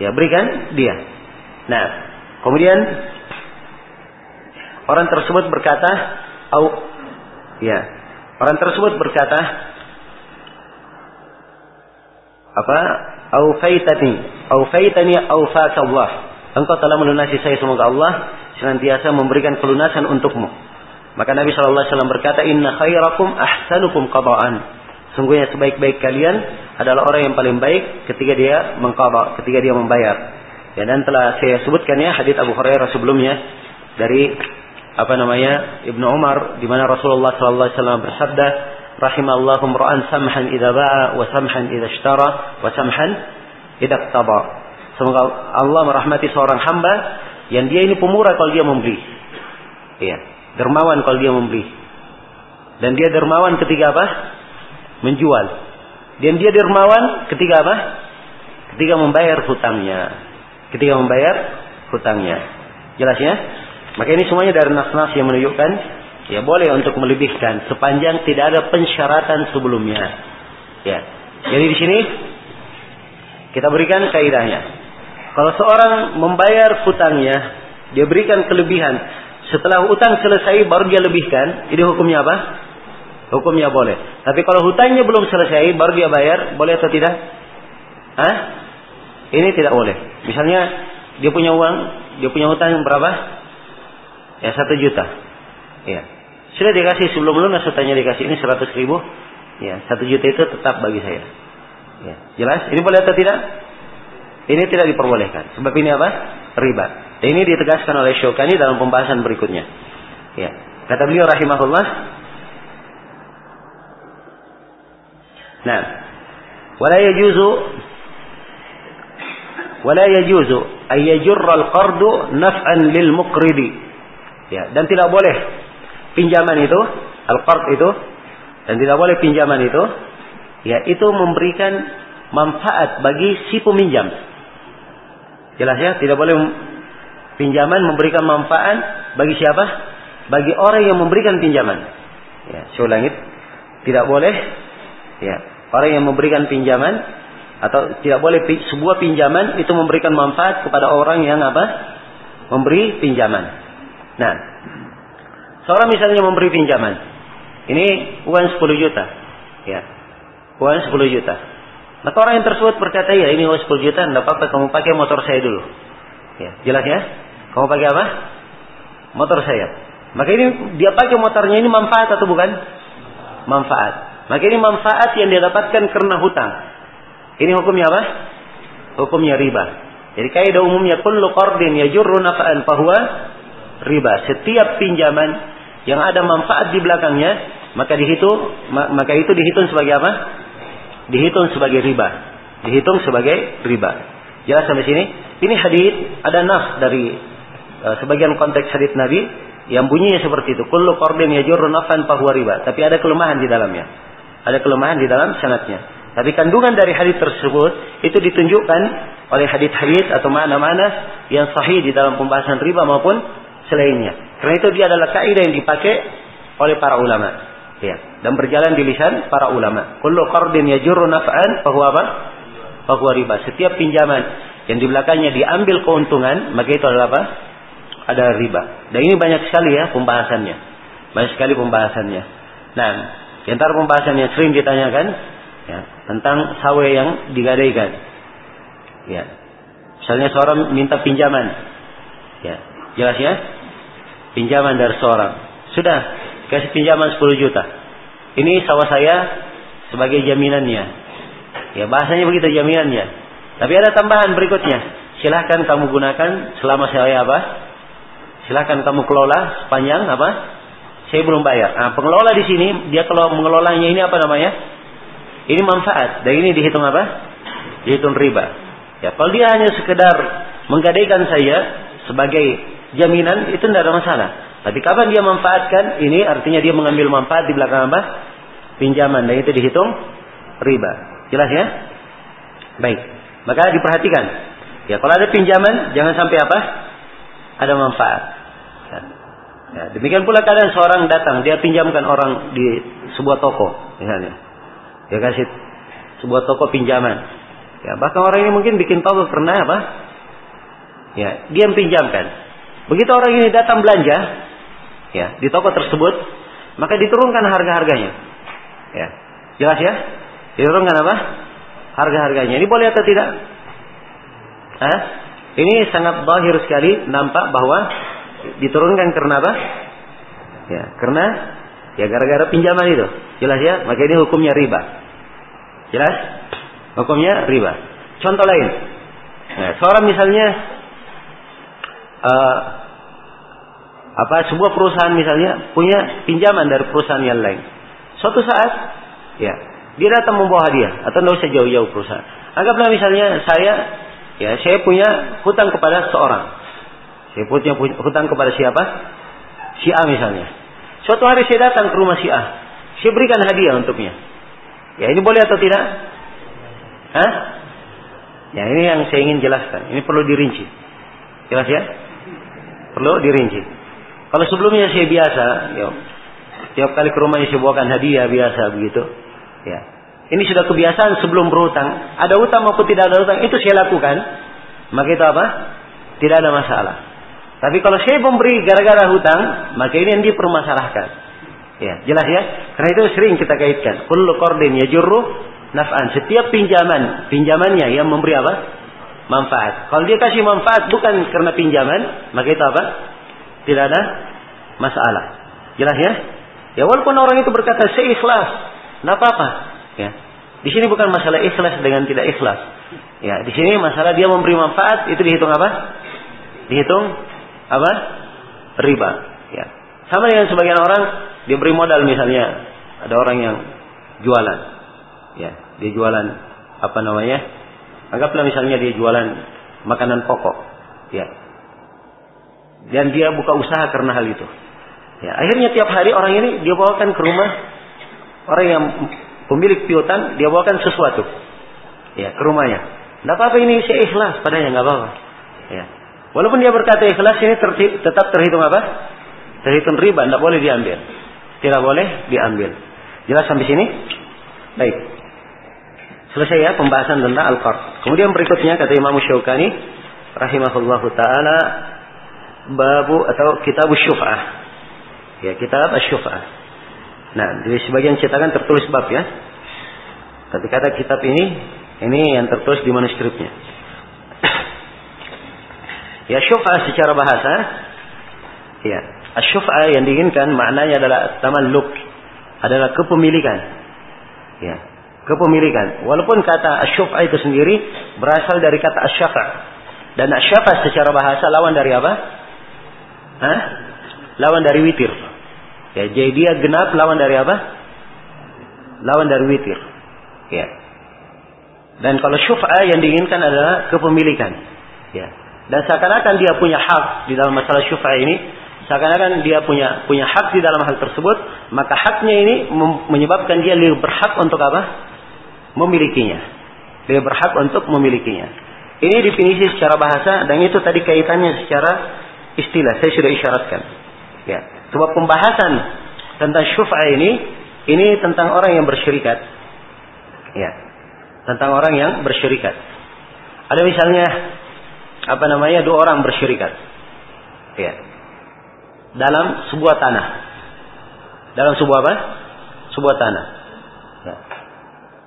Ya berikan dia. Nah, kemudian orang tersebut berkata, au, ya, orang tersebut berkata, apa? Au au faitani, au Allah. Engkau telah melunasi saya semoga Allah senantiasa memberikan kelunasan untukmu. Maka Nabi Shallallahu Alaihi Wasallam berkata, Inna khairakum ahsanukum qadaan. Sungguhnya sebaik-baik kalian adalah orang yang paling baik ketika dia mengqada, ketika dia membayar. Ya dan telah saya sebutkan ya hadits Abu Hurairah sebelumnya dari apa namanya Ibnu Umar di mana Rasulullah sallallahu alaihi wasallam bersabda rahimallahu ra'an samhan idza ba'a wa samhan idza ishtara wa samhan idza iqtada. Semoga Allah merahmati seorang hamba yang dia ini pemurah kalau dia membeli. Iya, dermawan kalau dia membeli. Dan dia dermawan ketika apa? Menjual. Dan dia dermawan ketika apa? Ketika membayar hutangnya ketika membayar hutangnya. Jelas ya? Maka ini semuanya dari nas-nas yang menunjukkan ya boleh untuk melebihkan sepanjang tidak ada pensyaratan sebelumnya. Ya. Jadi di sini kita berikan kaidahnya. Kalau seorang membayar hutangnya, dia berikan kelebihan. Setelah hutang selesai baru dia lebihkan, ini hukumnya apa? Hukumnya boleh. Tapi kalau hutangnya belum selesai baru dia bayar, boleh atau tidak? Hah? Ini tidak boleh. Misalnya dia punya uang, dia punya hutang berapa? Ya satu juta. Ya. Sudah dikasih sebelum lunas hutangnya dikasih ini seratus ribu. Ya satu juta itu tetap bagi saya. Ya. Jelas? Ini boleh atau tidak? Ini tidak diperbolehkan. Sebab ini apa? Riba. Ini ditegaskan oleh Syukani dalam pembahasan berikutnya. Ya. Kata beliau rahimahullah. Nah. Wala yajuzu wala yajuzu ay yajurra al-qardu naf'an lil muqridi. Ya, dan tidak boleh pinjaman itu, al-qard itu dan tidak boleh pinjaman itu ya itu memberikan manfaat bagi si peminjam. Jelas ya, tidak boleh pinjaman memberikan manfaat bagi siapa? Bagi orang yang memberikan pinjaman. Ya, saya ulangi, tidak boleh ya, orang yang memberikan pinjaman atau tidak boleh sebuah pinjaman itu memberikan manfaat kepada orang yang apa? Memberi pinjaman. Nah, seorang misalnya memberi pinjaman. Ini uang 10 juta. Ya. Uang 10 juta. Maka orang yang tersebut berkata, ya ini uang 10 juta, tidak apa-apa kamu pakai motor saya dulu. Ya, jelas ya? Kamu pakai apa? Motor saya. Maka ini dia pakai motornya ini manfaat atau bukan? Manfaat. Maka ini manfaat yang dia dapatkan karena hutang. Ini hukumnya apa? Hukumnya riba. Jadi kaidah umumnya kullu qardin yajurru nafa'an fahuwa riba. Setiap pinjaman yang ada manfaat di belakangnya, maka dihitung maka itu dihitung sebagai apa? Dihitung sebagai riba. Dihitung sebagai riba. Jelas sampai sini? Ini hadis ada nas dari uh, sebagian konteks hadis Nabi yang bunyinya seperti itu. Kullu qardin yajurru naf'an fahuwa riba. Tapi ada kelemahan di dalamnya. Ada kelemahan di dalam sanatnya. Tapi kandungan dari hadis tersebut itu ditunjukkan oleh hadis-hadis atau mana-mana yang sahih di dalam pembahasan riba maupun selainnya. Karena itu dia adalah kaidah yang dipakai oleh para ulama. Ya, dan berjalan di lisan para ulama. Kullu qardin yajurru naf'an fahuwa apa? Fahuwa riba. Setiap pinjaman yang di belakangnya diambil keuntungan, maka itu adalah apa? Ada riba. Dan ini banyak sekali ya pembahasannya. Banyak sekali pembahasannya. Nah, di antara pembahasan yang sering ditanyakan ya, tentang sawe yang digadaikan. Ya. Misalnya seorang minta pinjaman. Ya, jelas ya? Pinjaman dari seorang. Sudah, kasih pinjaman 10 juta. Ini sawah saya sebagai jaminannya. Ya, bahasanya begitu jaminannya. Tapi ada tambahan berikutnya. Silahkan kamu gunakan selama saya apa? Silahkan kamu kelola sepanjang apa? Saya belum bayar. Nah, pengelola di sini dia kalau mengelolanya ini apa namanya? Ini manfaat dan ini dihitung apa? Dihitung riba. Ya, kalau dia hanya sekedar menggadaikan saya sebagai jaminan itu tidak ada masalah. Tapi kapan dia manfaatkan? Ini artinya dia mengambil manfaat di belakang apa? Pinjaman dan itu dihitung riba. Jelas ya? Baik. Maka diperhatikan. Ya, kalau ada pinjaman jangan sampai apa? Ada manfaat. Ya. ya. Demikian pula kadang seorang datang, dia pinjamkan orang di sebuah toko, misalnya. Dia kasih sebuah toko pinjaman. Ya, bahkan orang ini mungkin bikin toko karena apa? Ya, dia pinjamkan. Begitu orang ini datang belanja, ya, di toko tersebut, maka diturunkan harga-harganya. Ya. Jelas ya? Diturunkan apa? Harga-harganya. Ini boleh atau tidak? Hah? Ini sangat bahir sekali nampak bahwa diturunkan karena apa? Ya, karena ya gara-gara pinjaman itu. Jelas ya? Maka ini hukumnya riba. Jelas? Hukumnya riba. Contoh lain. Nah, seorang misalnya uh, apa sebuah perusahaan misalnya punya pinjaman dari perusahaan yang lain. Suatu saat, ya, dia datang membawa hadiah atau tidak usah jauh-jauh perusahaan. Anggaplah misalnya saya, ya, saya punya hutang kepada seorang. Saya punya hutang kepada siapa? Si A misalnya. Suatu hari saya datang ke rumah si A. Saya berikan hadiah untuknya. Ya ini boleh atau tidak? Hah? Ya ini yang saya ingin jelaskan. Ini perlu dirinci. Jelas ya? Perlu dirinci. Kalau sebelumnya saya biasa, ya, tiap kali ke rumahnya saya bawakan hadiah biasa begitu. Ya. Ini sudah kebiasaan sebelum berhutang. Ada hutang maupun tidak ada hutang, itu saya lakukan. Maka itu apa? Tidak ada masalah. Tapi kalau saya memberi gara-gara hutang, maka ini yang dipermasalahkan. Ya, jelas ya? Karena itu sering kita kaitkan. Kullu qardin yajurru naf'an. Setiap pinjaman, pinjamannya yang memberi apa? Manfaat. Kalau dia kasih manfaat bukan karena pinjaman, maka itu apa? Tidak ada masalah. Jelas ya? Ya walaupun orang itu berkata saya ikhlas, tidak apa-apa. Ya. Di sini bukan masalah ikhlas dengan tidak ikhlas. Ya, di sini masalah dia memberi manfaat itu dihitung apa? Dihitung apa? Riba. Ya. Sama dengan sebagian orang dia beri modal misalnya ada orang yang jualan. Ya, dia jualan apa namanya? Anggaplah misalnya dia jualan makanan pokok. Ya, dan dia buka usaha karena hal itu. Ya, akhirnya tiap hari orang ini dia bawakan ke rumah orang yang pemilik piutang, dia bawakan sesuatu. Ya, ke rumahnya. Tidak apa-apa ini saya ikhlas, padanya nggak apa-apa. Ya. Walaupun dia berkata ikhlas ini ter tetap terhitung apa? Terhitung riba, tidak boleh diambil. Tidak boleh diambil. Jelas sampai sini? Baik. Selesai ya pembahasan tentang al-qard. Kemudian berikutnya kata Imam Syaukani rahimahullahu taala babu atau kitab syuf'ah. Ya, kitab syuf'ah. Nah, di sebagian cetakan tertulis bab ya. Tapi kata kitab ini, ini yang tertulis di manuskripnya. ya, syuf'ah secara bahasa, ya, syuf'ah yang diinginkan maknanya adalah tamalluk, adalah kepemilikan. Ya, kepemilikan. Walaupun kata syuf'ah itu sendiri berasal dari kata asyafa. Dan asyafa secara bahasa lawan dari apa? Hah? Lawan dari witir. Ya, jadi dia genap lawan dari apa? Lawan dari witir. Ya. Dan kalau syuf'a yang diinginkan adalah kepemilikan. Ya. Dan seakan-akan dia punya hak di dalam masalah syuf'a ini, seakan-akan dia punya punya hak di dalam hal tersebut, maka haknya ini menyebabkan dia lebih berhak untuk apa? Memilikinya. Lebih berhak untuk memilikinya. Ini definisi secara bahasa dan itu tadi kaitannya secara istilah saya sudah isyaratkan. Ya, sebab pembahasan tentang syuf'a ini ini tentang orang yang bersyirikat. Ya. Tentang orang yang bersyirikat. Ada misalnya apa namanya dua orang bersyirikat. Ya. Dalam sebuah tanah. Dalam sebuah apa? Sebuah tanah. Ya.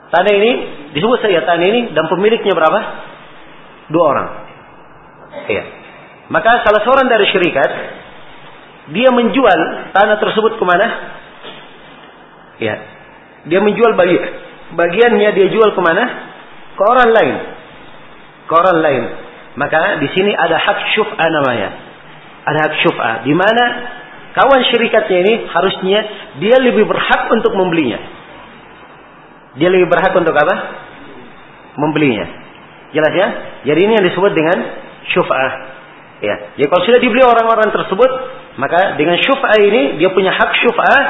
Tanah ini disebut saja tanah ini dan pemiliknya berapa? Dua orang. Ya. Maka salah seorang dari syarikat dia menjual tanah tersebut ke mana? Ya, dia menjual bagi bagiannya dia jual ke mana? Ke orang lain, ke orang lain. Maka di sini ada hak syuf'a namanya, ada hak syuf'a di mana kawan syarikatnya ini harusnya dia lebih berhak untuk membelinya. Dia lebih berhak untuk apa? Membelinya. Jelas ya? Jadi ini yang disebut dengan syuf'ah. Ya, jadi kalau sudah dibeli orang-orang tersebut, maka dengan syuf'ah ini dia punya hak syuf'ah,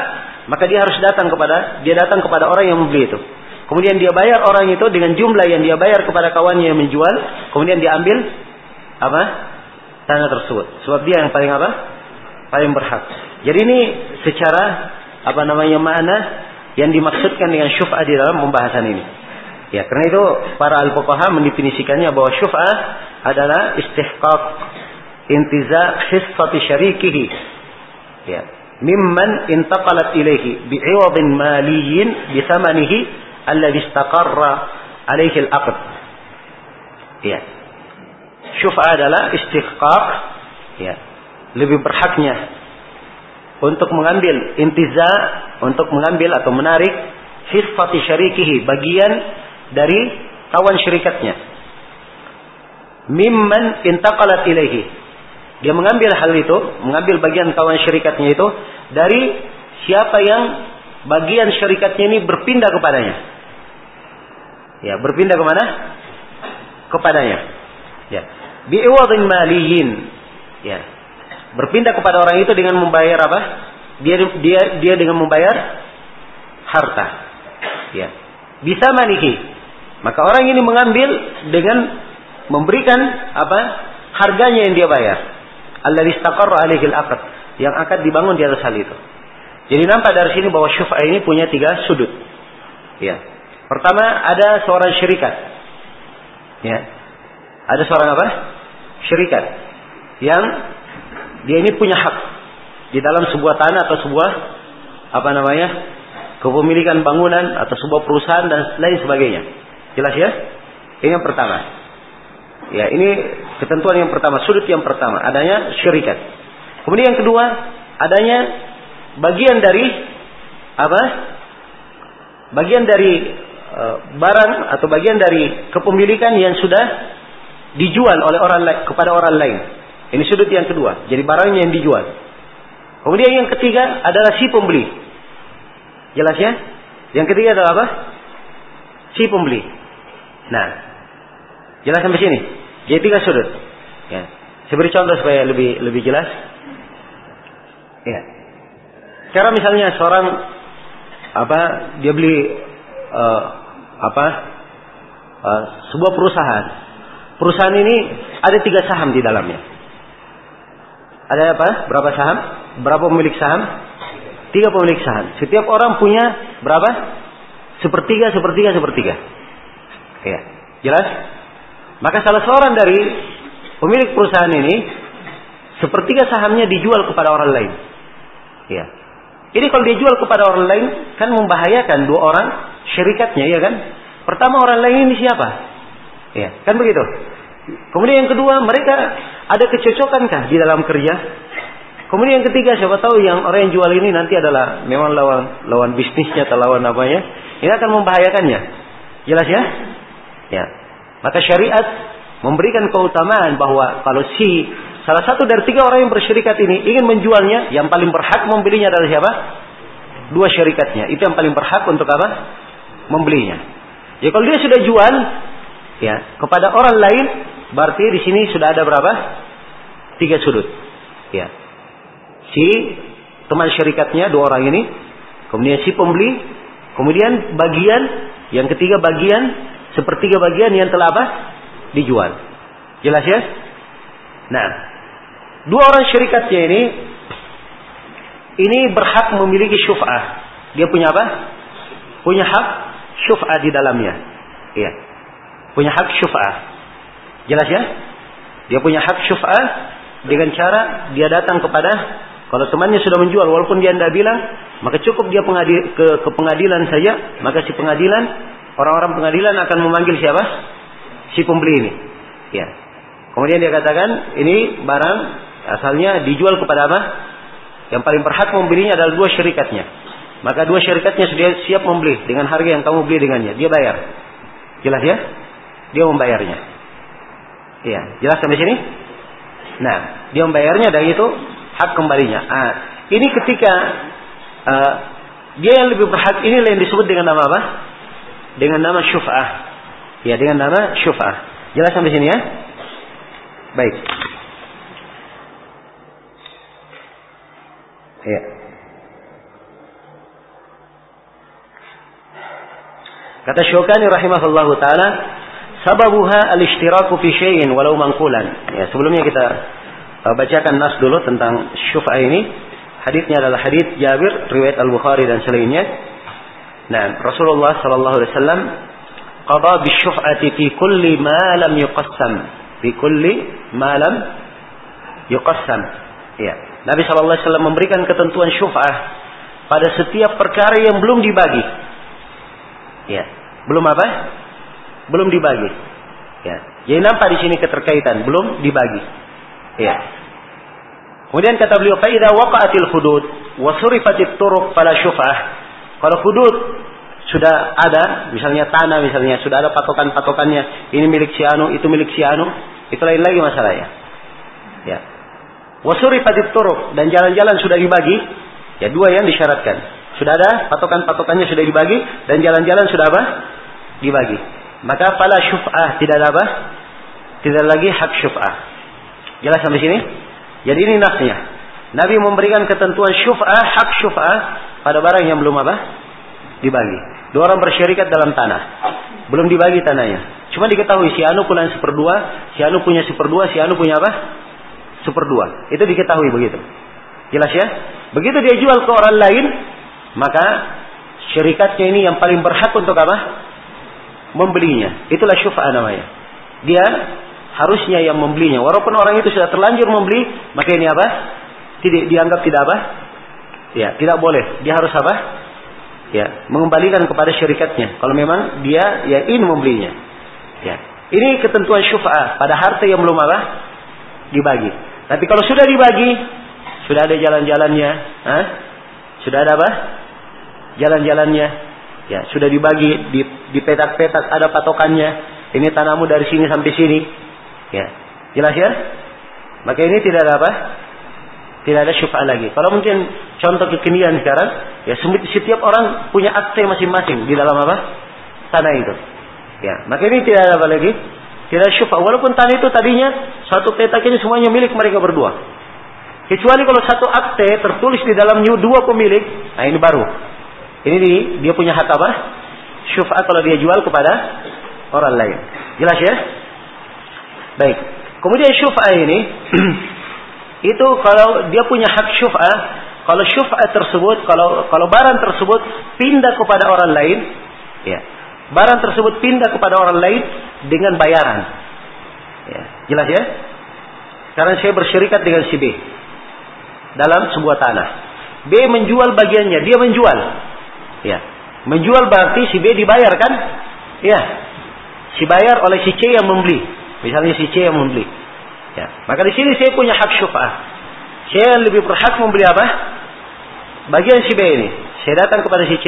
maka dia harus datang kepada dia datang kepada orang yang membeli itu. kemudian dia bayar orang itu dengan jumlah yang dia bayar kepada kawannya yang menjual, kemudian dia ambil apa? tanah tersebut. Sebab dia yang paling apa? paling berhak. Jadi ini secara apa namanya makna yang dimaksudkan dengan syuf'ah di dalam pembahasan ini. Ya, karena itu para al-fuqaha mendefinisikannya bahwa syuf'ah adalah istihqaq intiza hissati syarikihi. Ya, mimman intaqalat ilaihi bi'iwadin maliyin bisamanihi alladhi istaqarra alaihi al-aqd. Ya. Syuf'ah adalah istihqaq ya, lebih berhaknya untuk mengambil intiza, untuk mengambil atau menarik hissati syarikihi, bagian dari kawan syirikatnya. Mimman intaqalat ilaihi. Dia mengambil hal itu, mengambil bagian kawan syirikatnya itu dari siapa yang bagian syirikatnya ini berpindah kepadanya. Ya, berpindah ke mana? Kepadanya. Ya. Bi'iwadin maliyin. Ya. Berpindah kepada orang itu dengan membayar apa? Dia dia dia dengan membayar harta. Ya. Bisa manihi maka orang ini mengambil dengan memberikan apa? Harganya yang dia bayar. Allah istaqarra alaihi al yang akan dibangun di atas hal itu. Jadi nampak dari sini bahwa syuf'ah ini punya tiga sudut. Ya. Pertama ada seorang syirikat. Ya. Ada seorang apa? Syirikat yang dia ini punya hak di dalam sebuah tanah atau sebuah apa namanya? kepemilikan bangunan atau sebuah perusahaan dan lain sebagainya. Jelas ya? Ini yang pertama. Ya, ini ketentuan yang pertama, sudut yang pertama, adanya syirikat. Kemudian yang kedua, adanya bagian dari apa? Bagian dari e, barang atau bagian dari kepemilikan yang sudah dijual oleh orang lain kepada orang lain. Ini sudut yang kedua. Jadi barangnya yang dijual. Kemudian yang ketiga adalah si pembeli. Jelas ya? Yang ketiga adalah apa? Si pembeli. Nah, jelas sampai sini. Jadi tiga sudut. Ya. Saya beri contoh supaya lebih lebih jelas. Ya. Cara misalnya seorang apa dia beli uh, apa uh, sebuah perusahaan. Perusahaan ini ada tiga saham di dalamnya. Ada apa? Berapa saham? Berapa pemilik saham? Tiga pemilik saham. Setiap orang punya berapa? Sepertiga, sepertiga, sepertiga. Ya, jelas? Maka salah seorang dari pemilik perusahaan ini sepertiga sahamnya dijual kepada orang lain. Ya. Ini kalau dijual kepada orang lain kan membahayakan dua orang syirikatnya ya kan? Pertama orang lain ini siapa? Ya, kan begitu. Kemudian yang kedua, mereka ada kecocokankah di dalam kerja? Kemudian yang ketiga, siapa tahu yang orang yang jual ini nanti adalah memang lawan lawan bisnisnya atau lawan apanya. Ini akan membahayakannya. Jelas ya? Ya. Maka syariat memberikan keutamaan bahwa kalau si salah satu dari tiga orang yang bersyirikat ini ingin menjualnya, yang paling berhak membelinya adalah siapa? Dua syirikatnya. Itu yang paling berhak untuk apa? Membelinya. Ya kalau dia sudah jual ya kepada orang lain, berarti di sini sudah ada berapa? Tiga sudut. Ya. Si teman syirikatnya dua orang ini, kemudian si pembeli, kemudian bagian yang ketiga bagian Sepertiga bagian yang telah apa? Dijual. Jelas ya? Nah, dua orang syirikatnya ini ini berhak memiliki syuf'ah. Dia punya apa? Punya hak syuf'ah di dalamnya. Iya. Punya hak syuf'ah. Jelas ya? Dia punya hak syuf'ah dengan cara dia datang kepada kalau temannya sudah menjual walaupun dia tidak bilang, maka cukup dia pengadil, ke, ke pengadilan saja, maka si pengadilan orang-orang pengadilan akan memanggil siapa? Si pembeli ini. Ya. Kemudian dia katakan, ini barang asalnya dijual kepada apa? Yang paling berhak membelinya adalah dua syirikatnya. Maka dua syirikatnya sudah siap membeli dengan harga yang kamu beli dengannya. Dia bayar. Jelas ya? Dia membayarnya. Iya, jelas sampai sini? Nah, dia membayarnya dan itu hak kembalinya. Ah, ini ketika uh, dia yang lebih berhak ini yang disebut dengan nama apa? Dengan nama syuf'ah. Ya, dengan nama syuf'ah. Jelas sampai sini ya? Baik. Ya. Kata Syukani rahimahullahu taala, sababuha al-ishtiraku fi syai'in walau mangkulan. Ya, sebelumnya kita uh, bacakan nas dulu tentang syuf'ah ini. Hadisnya adalah hadis Jabir riwayat Al-Bukhari dan selainnya. Nah, Rasulullah sallallahu alaihi wasallam qada bisyuf'ati fi kulli ma lam yuqassam. Fi kulli ma lam yuqassam. Ya. Nabi sallallahu alaihi wasallam memberikan ketentuan syuf'ah pada setiap perkara yang belum dibagi. Ya. Belum apa? Belum dibagi. Ya. Jadi nampak di sini keterkaitan, belum dibagi. Ya. Kemudian kata beliau, "Fa waqa'atil hudud wa surifatit turuq fala syuf'ah." Kalau hudud sudah ada, misalnya tanah misalnya, sudah ada patokan-patokannya, ini milik si anu, itu milik si anu, itu lain lagi masalahnya. Ya. Wa surifatit turuq dan jalan-jalan sudah dibagi, ya dua yang disyaratkan. Sudah ada patokan-patokannya sudah dibagi dan jalan-jalan sudah apa? Dibagi. Maka fala syuf'ah tidak ada apa? Tidak lagi hak syuf'ah. Jelas sampai sini? Jadi ini nasnya. Nabi memberikan ketentuan syuf'ah, hak syuf'ah pada barang yang belum apa? Dibagi. Dua orang bersyarikat dalam tanah. Belum dibagi tanahnya. Cuma diketahui si Anu punya seperdua, si Anu punya seperdua, si Anu punya apa? Seperdua. Itu diketahui begitu. Jelas ya? Begitu dia jual ke orang lain, maka syarikatnya ini yang paling berhak untuk apa? Membelinya. Itulah syufa'ah namanya. Dia harusnya yang membelinya. Walaupun orang itu sudah terlanjur membeli, maka ini apa? Tidak dianggap tidak apa? Ya, tidak boleh. Dia harus apa? Ya, mengembalikan kepada syarikatnya. Kalau memang dia ya ingin membelinya. Ya. Ini ketentuan syufa'ah pada harta yang belum apa? Dibagi. Tapi kalau sudah dibagi, sudah ada jalan-jalannya, sudah ada apa? jalan-jalannya. Ya, sudah dibagi di, di petak-petak ada patokannya. Ini tanahmu dari sini sampai sini. Ya. Jelas ya? Maka ini tidak ada apa? Tidak ada syuf'ah lagi. Kalau mungkin contoh kekinian sekarang, ya setiap orang punya akte masing-masing di dalam apa? Tanah itu. Ya, maka ini tidak ada apa lagi? Tidak ada syuf'ah. Walaupun tanah itu tadinya satu petak ini semuanya milik mereka berdua. Kecuali kalau satu akte tertulis di dalamnya dua pemilik, nah ini baru. Ini dia punya hak apa? Syuf'at kalau dia jual kepada orang lain. Jelas ya? Baik. Kemudian syuf'ah ini itu kalau dia punya hak syuf'ah, kalau syuf'ah tersebut, kalau kalau barang tersebut pindah kepada orang lain, ya. Barang tersebut pindah kepada orang lain dengan bayaran. Ya, jelas ya? Sekarang saya bersyarikat dengan si B dalam sebuah tanah. B menjual bagiannya, dia menjual. Ya. Menjual berarti si B dibayar kan? Ya. Si bayar oleh si C yang membeli. Misalnya si C yang membeli. Ya. Maka di sini saya punya hak syuf'ah. Saya yang lebih berhak membeli apa? Bagian si B ini. Saya datang kepada si C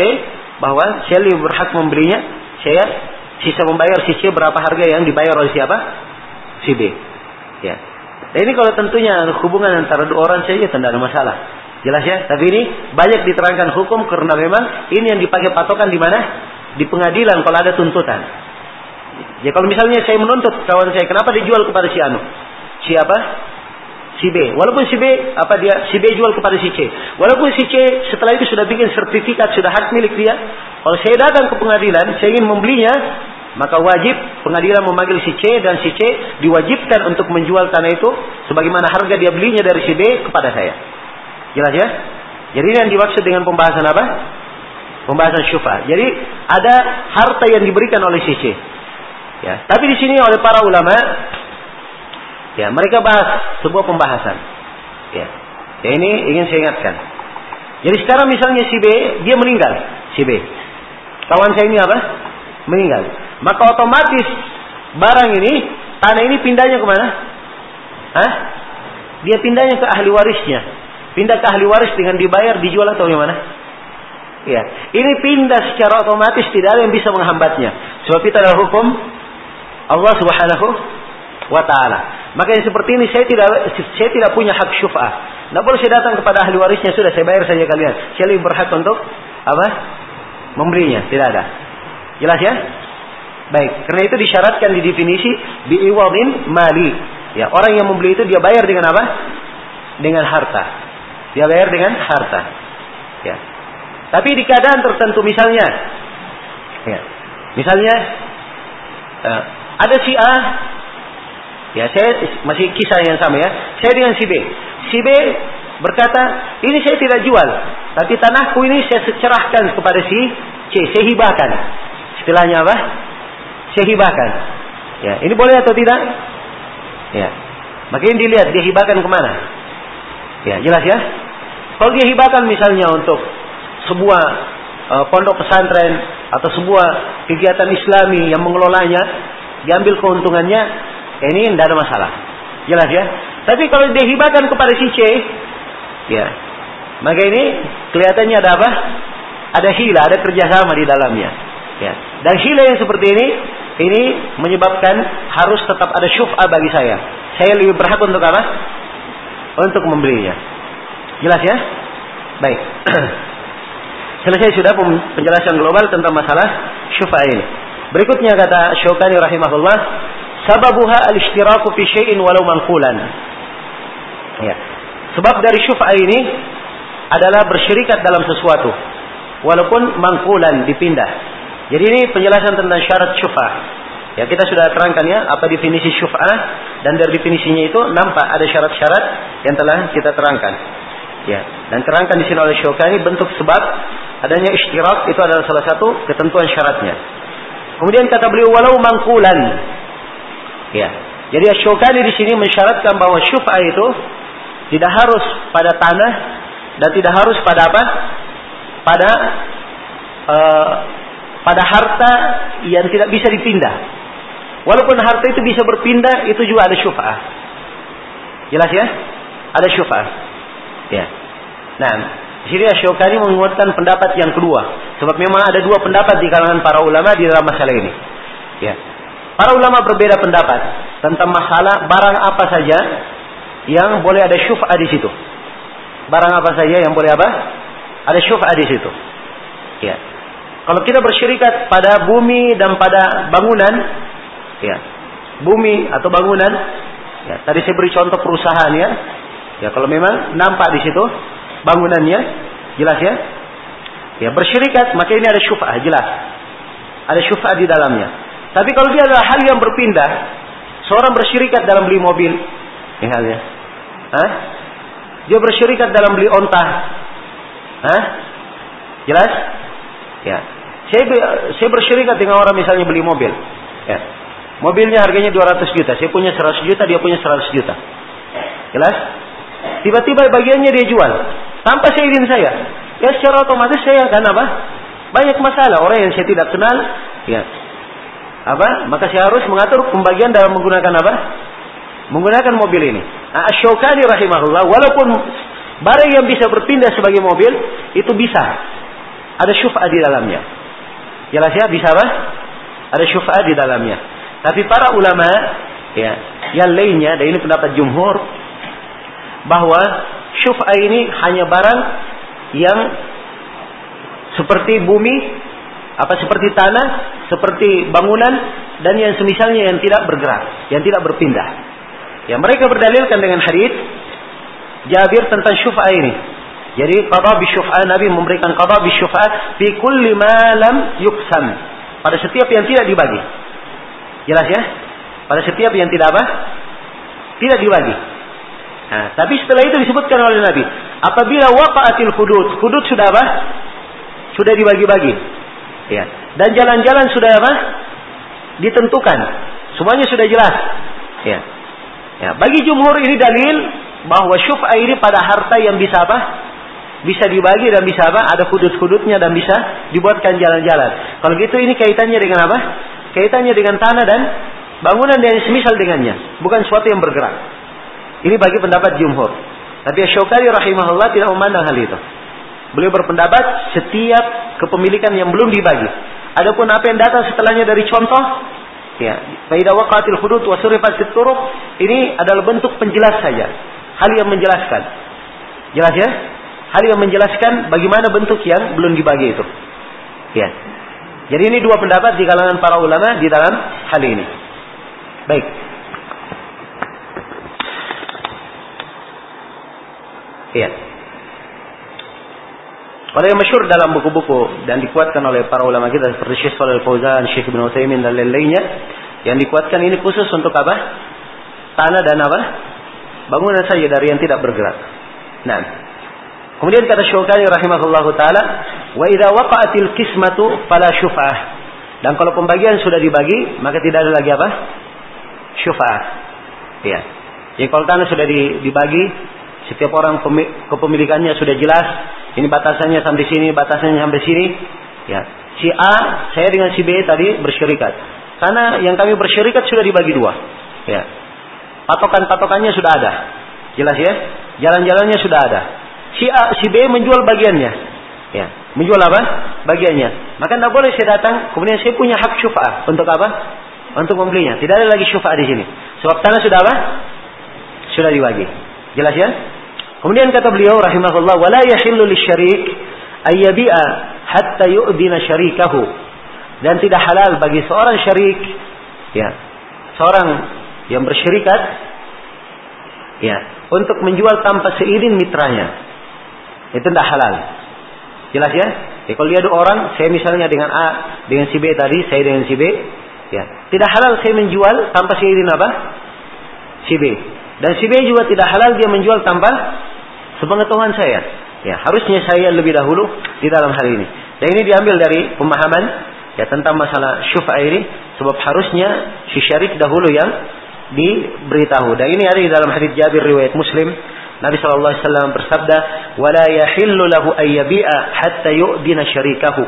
bahwa saya lebih berhak membelinya. Saya sisa membayar si C berapa harga yang dibayar oleh siapa? Si B. Ya. Nah ini kalau tentunya hubungan antara dua orang saja tidak ada masalah. Jelas ya? Tapi ini banyak diterangkan hukum karena memang ini yang dipakai patokan di mana? Di pengadilan kalau ada tuntutan. Ya kalau misalnya saya menuntut kawan saya, kenapa dijual kepada si Anu? Siapa? Si B. Walaupun si B apa dia? Si B jual kepada si C. Walaupun si C setelah itu sudah bikin sertifikat sudah hak milik dia. Kalau saya datang ke pengadilan, saya ingin membelinya, maka wajib pengadilan memanggil si C dan si C diwajibkan untuk menjual tanah itu sebagaimana harga dia belinya dari si B kepada saya. Jelas ya? Jadi ini yang dimaksud dengan pembahasan apa? Pembahasan syufa. Jadi ada harta yang diberikan oleh sisi. Ya, tapi di sini oleh para ulama ya mereka bahas sebuah pembahasan. Ya. ya ini ingin saya ingatkan. Jadi sekarang misalnya si B dia meninggal, si B. Kawan saya ini apa? Meninggal. Maka otomatis barang ini tanah ini pindahnya ke mana? Hah? Dia pindahnya ke ahli warisnya. Pindah ke ahli waris dengan dibayar, dijual atau gimana? Ya, ini pindah secara otomatis tidak ada yang bisa menghambatnya. Sebab itu adalah hukum Allah Subhanahu wa taala. Maka seperti ini saya tidak saya tidak punya hak syuf'ah. Tidak boleh saya datang kepada ahli warisnya sudah saya bayar saja kalian. Saya lebih berhak untuk apa? Memberinya, tidak ada. Jelas ya? Baik, karena itu disyaratkan di definisi bi'iwadin mali. Ya, orang yang membeli itu dia bayar dengan apa? Dengan harta. Dia bayar dengan harta. Ya. Tapi di keadaan tertentu misalnya, ya, Misalnya uh, ada si A, ya saya masih kisah yang sama ya. Saya dengan si B. Si B berkata, ini saya tidak jual, tapi tanahku ini saya cerahkan kepada si C, saya hibahkan. Istilahnya apa? Saya hibahkan. Ya, ini boleh atau tidak? Ya. Makin dilihat dia hibahkan ke mana. Ya, jelas ya. Kalau dia hibahkan misalnya untuk sebuah uh, pondok pesantren atau sebuah kegiatan Islami yang mengelolanya, diambil keuntungannya, ya ini tidak ada masalah. Jelas ya. Tapi kalau dia hibahkan kepada si C, ya, maka ini kelihatannya ada apa? Ada hila, ada kerjasama di dalamnya. Ya. Dan hila yang seperti ini, ini menyebabkan harus tetap ada syuf'a bagi saya. Saya lebih berhak untuk apa? Untuk membelinya. Jelas ya? Baik. Selesai sudah penjelasan global tentang masalah syuf'a ini. Berikutnya kata Syukani rahimahullah, sababuha al-ishtiraku fi syai'in walau manqulan. Ya. Sebab dari syuf'a ini adalah bersyirikat dalam sesuatu walaupun mangkulan dipindah. Jadi ini penjelasan tentang syarat syuf'ah. Ya kita sudah terangkan ya apa definisi syuf'ah dan dari definisinya itu nampak ada syarat-syarat yang telah kita terangkan. Ya, dan terangkan di sini oleh Syukani bentuk sebab adanya istirak itu adalah salah satu ketentuan syaratnya. Kemudian kata beliau walau mangkulan. Ya. Jadi Syukani di sini mensyaratkan bahwa syuf'ah itu tidak harus pada tanah dan tidak harus pada apa? Pada uh, pada harta yang tidak bisa dipindah. Walaupun harta itu bisa berpindah, itu juga ada syuf'ah. Jelas ya? Ada syuf'ah. Ya. Nah, di sini Asyokani menguatkan pendapat yang kedua. Sebab memang ada dua pendapat di kalangan para ulama di dalam masalah ini. Ya. Para ulama berbeda pendapat tentang masalah barang apa saja yang boleh ada syuf'ah di situ. Barang apa saja yang boleh apa? Ada syuf'ah di situ. Ya. Kalau kita bersyirikat pada bumi dan pada bangunan, ya, bumi atau bangunan, ya, tadi saya beri contoh perusahaan ya, Ya kalau memang nampak di situ bangunannya jelas ya. Ya bersyirikat maka ini ada syuf'ah jelas. Ada syuf'ah di dalamnya. Tapi kalau dia adalah hal yang berpindah, seorang bersyirikat dalam beli mobil, misalnya, Hah? Dia bersyirikat dalam beli onta. Hah? Jelas? Ya. Saya saya bersyirikat dengan orang misalnya beli mobil. Ya. Mobilnya harganya 200 juta, saya punya 100 juta, dia punya 100 juta. Jelas? Tiba-tiba bagiannya dia jual. Tanpa seizin saya. Ya secara otomatis saya akan apa? Banyak masalah. Orang yang saya tidak kenal. Ya. Apa? Maka saya harus mengatur pembagian dalam menggunakan apa? Menggunakan mobil ini. Nah, Asyokani rahimahullah. Walaupun barang yang bisa berpindah sebagai mobil. Itu bisa. Ada syuf'ah di dalamnya. Jelas ya? Bisa apa? Ada syuf'ah di dalamnya. Tapi para ulama. Ya, yang lainnya, dan ini pendapat jumhur, bahwa syuf'ah ini hanya barang yang seperti bumi, apa seperti tanah, seperti bangunan dan yang semisalnya yang tidak bergerak, yang tidak berpindah. Ya mereka berdalilkan dengan hadis Jabir tentang syuf'ah ini. Jadi qada bi syuf'ah Nabi memberikan qada bi syuf'ah fi kulli ma lam. Pada setiap yang tidak dibagi. Jelas ya? Pada setiap yang tidak apa? Tidak dibagi. Nah, tapi setelah itu disebutkan oleh Nabi, apabila waqa'atil hudud, hudud sudah apa? Sudah dibagi-bagi. Ya. Dan jalan-jalan sudah apa? Ditentukan. Semuanya sudah jelas. Ya. Ya, bagi jumhur ini dalil bahwa syuf'ah ini pada harta yang bisa apa? Bisa dibagi dan bisa apa? Ada hudud-hududnya dan bisa dibuatkan jalan-jalan. Kalau gitu ini kaitannya dengan apa? Kaitannya dengan tanah dan bangunan yang semisal dengannya. Bukan suatu yang bergerak. Ini bagi pendapat jumhur. Tapi Syukari rahimahullah tidak memandang hal itu. Beliau berpendapat setiap kepemilikan yang belum dibagi. Adapun apa yang datang setelahnya dari contoh, ya, faidah waqatil hudud wa ini adalah bentuk penjelas saja. Hal yang menjelaskan. Jelas ya? Hal yang menjelaskan bagaimana bentuk yang belum dibagi itu. Ya. Jadi ini dua pendapat di kalangan para ulama di dalam hal ini. Baik. Iya. Kalau yang masyur dalam buku-buku dan dikuatkan oleh para ulama kita seperti Syekh Shalal Fauzan, Syekh Ibn Utsaimin dan lain-lainnya yang dikuatkan ini khusus untuk apa? Tanah dan apa? Bangunan saja dari yang tidak bergerak. Nah, kemudian kata Syukani rahimahullahu taala, wa idza waqa'atil kismatu fala syuf'ah. Dan kalau pembagian sudah dibagi, maka tidak ada lagi apa? Syuf'ah. Ya. Jadi kalau tanah sudah dibagi, setiap orang kepemilikannya sudah jelas. Ini batasannya sampai sini, batasannya sampai sini. Ya. Si A, saya dengan si B tadi bersyirikat. Karena yang kami bersyirikat sudah dibagi dua. Ya. Patokan-patokannya sudah ada. Jelas ya? Jalan-jalannya sudah ada. Si A, si B menjual bagiannya. Ya. Menjual apa? Bagiannya. Maka tidak boleh saya datang, kemudian saya punya hak syuf'ah. Untuk apa? Untuk membelinya. Tidak ada lagi syuf'ah di sini. Sebab tanah sudah apa? Sudah dibagi. Jelas ya? Kemudian kata beliau rahimahullah, "Wala yahillu lisyarik ayyabi'a hatta yu'dina syarikahu." Dan tidak halal bagi seorang syarik ya, seorang yang bersyirikat ya, untuk menjual tanpa seizin mitranya. Itu tidak halal. Jelas ya? ya kalau dia ada orang, saya misalnya dengan A, dengan si B tadi, saya dengan si B, ya. Tidak halal saya menjual tanpa seizin apa? Si B. Dan si B juga tidak halal dia menjual tanpa sepengetahuan saya. Ya, harusnya saya lebih dahulu di dalam hal ini. Dan ini diambil dari pemahaman ya tentang masalah syuf'a ini sebab harusnya si syarik dahulu yang diberitahu. Dan ini ada di dalam hadis Jabir riwayat Muslim. Nabi sallallahu alaihi wasallam bersabda, "Wala yahillu lahu ay yabi'a hatta yu'dina syarikahu.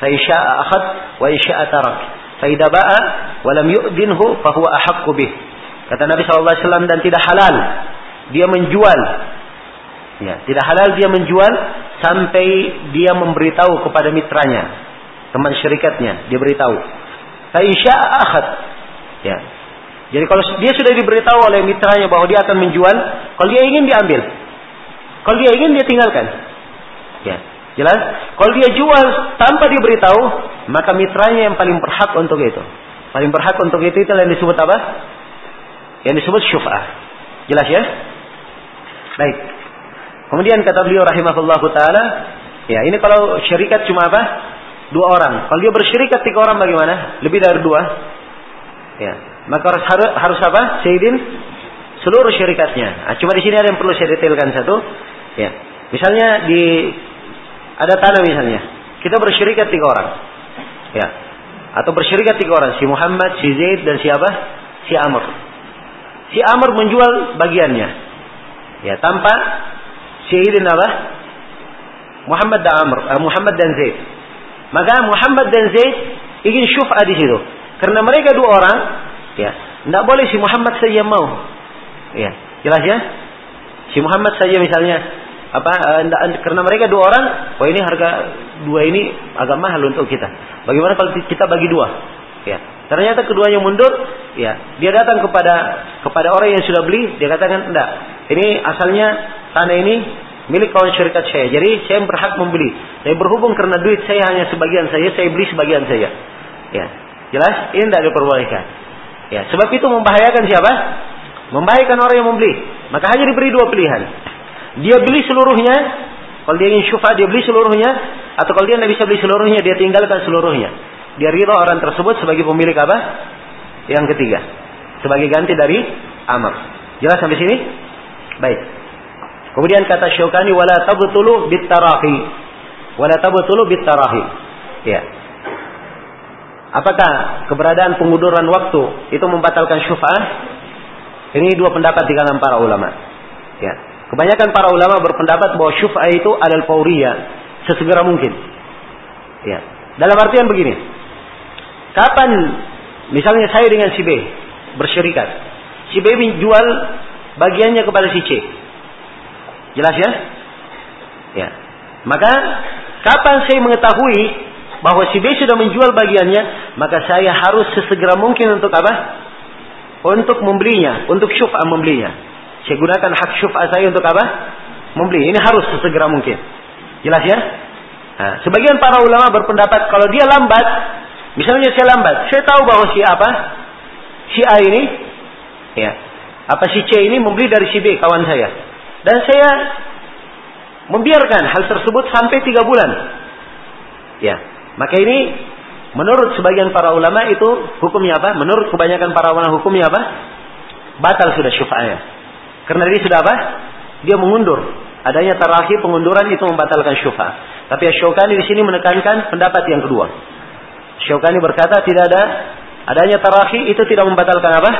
Fa syaa akhad wa in syaa tarak. Fa ba'a wa lam yu'dinhu fa huwa ahaqqu bih." Kata Nabi SAW dan tidak halal dia menjual. Ya, tidak halal dia menjual sampai dia memberitahu kepada mitranya, teman syirikatnya, dia beritahu. Taisha akhad. Ya. Jadi kalau dia sudah diberitahu oleh mitranya bahwa dia akan menjual, kalau dia ingin diambil. Kalau dia ingin dia tinggalkan. Ya. Jelas? Kalau dia jual tanpa diberitahu, maka mitranya yang paling berhak untuk itu. Paling berhak untuk itu itu yang disebut apa? yang disebut syuf'ah. Jelas ya? Baik. Kemudian kata beliau rahimahullah taala, ya ini kalau syarikat cuma apa? Dua orang. Kalau dia bersyarikat tiga orang bagaimana? Lebih dari dua. Ya. Maka harus harus, harus apa? Sayyidin seluruh syarikatnya. Nah, cuma di sini ada yang perlu saya detailkan satu. Ya. Misalnya di ada tanah misalnya. Kita bersyarikat tiga orang. Ya. Atau bersyarikat tiga orang. Si Muhammad, si Zaid, dan siapa? Si Amr si Amr menjual bagiannya. Ya, tanpa syahidin apa? Muhammad dan Amr, uh, Muhammad dan Zaid. Maka Muhammad dan Zaid ingin syuf'a di situ. Karena mereka dua orang, ya, tidak boleh si Muhammad saja mau. Ya, jelas ya? Si Muhammad saja misalnya apa uh, karena mereka dua orang, wah ini harga dua ini agak mahal untuk kita. Bagaimana kalau kita bagi dua? Ya, Ternyata keduanya mundur, ya, dia datang kepada kepada orang yang sudah beli, dia katakan, "Enggak, ini asalnya tanah ini milik kawan syarikat saya. Jadi saya berhak membeli. Saya berhubung karena duit saya hanya sebagian saya, saya beli sebagian saya." Ya. Jelas? Ini tidak diperbolehkan. Ya, sebab itu membahayakan siapa? Membahayakan orang yang membeli. Maka hanya diberi dua pilihan. Dia beli seluruhnya, kalau dia ingin syufa dia beli seluruhnya, atau kalau dia tidak bisa beli seluruhnya, dia tinggalkan seluruhnya dia ridho orang tersebut sebagai pemilik apa? Yang ketiga. Sebagai ganti dari amr. Jelas sampai sini? Baik. Kemudian kata Syaukani wala tabtulu bitarahi. Wala tabtulu bitarahi. Ya. Apakah keberadaan pengunduran waktu itu membatalkan syuf'ah? Ini dua pendapat di kalangan para ulama. Ya. Kebanyakan para ulama berpendapat bahwa syuf'ah itu adalah fauriyah, sesegera mungkin. Ya. Dalam artian begini, Kapan misalnya saya dengan si B bersyirikat. Si B menjual bagiannya kepada si C. Jelas ya? Ya. Maka kapan saya mengetahui bahwa si B sudah menjual bagiannya, maka saya harus sesegera mungkin untuk apa? Untuk membelinya, untuk syuf'a membelinya. Saya gunakan hak syuf'a saya untuk apa? Membeli. Ini harus sesegera mungkin. Jelas ya? Nah, sebagian para ulama berpendapat kalau dia lambat, Misalnya saya lambat, saya tahu bahwa si apa? Si A ini, ya, apa si C ini membeli dari si B kawan saya. Dan saya membiarkan hal tersebut sampai tiga bulan. Ya, maka ini menurut sebagian para ulama itu hukumnya apa? Menurut kebanyakan para ulama hukumnya apa? Batal sudah syufa'nya. Karena dia sudah apa? Dia mengundur. Adanya terakhir pengunduran itu membatalkan syufa. Tapi Syaukani di sini menekankan pendapat yang kedua. Syaukani berkata tidak ada adanya terakhir itu tidak membatalkan apa?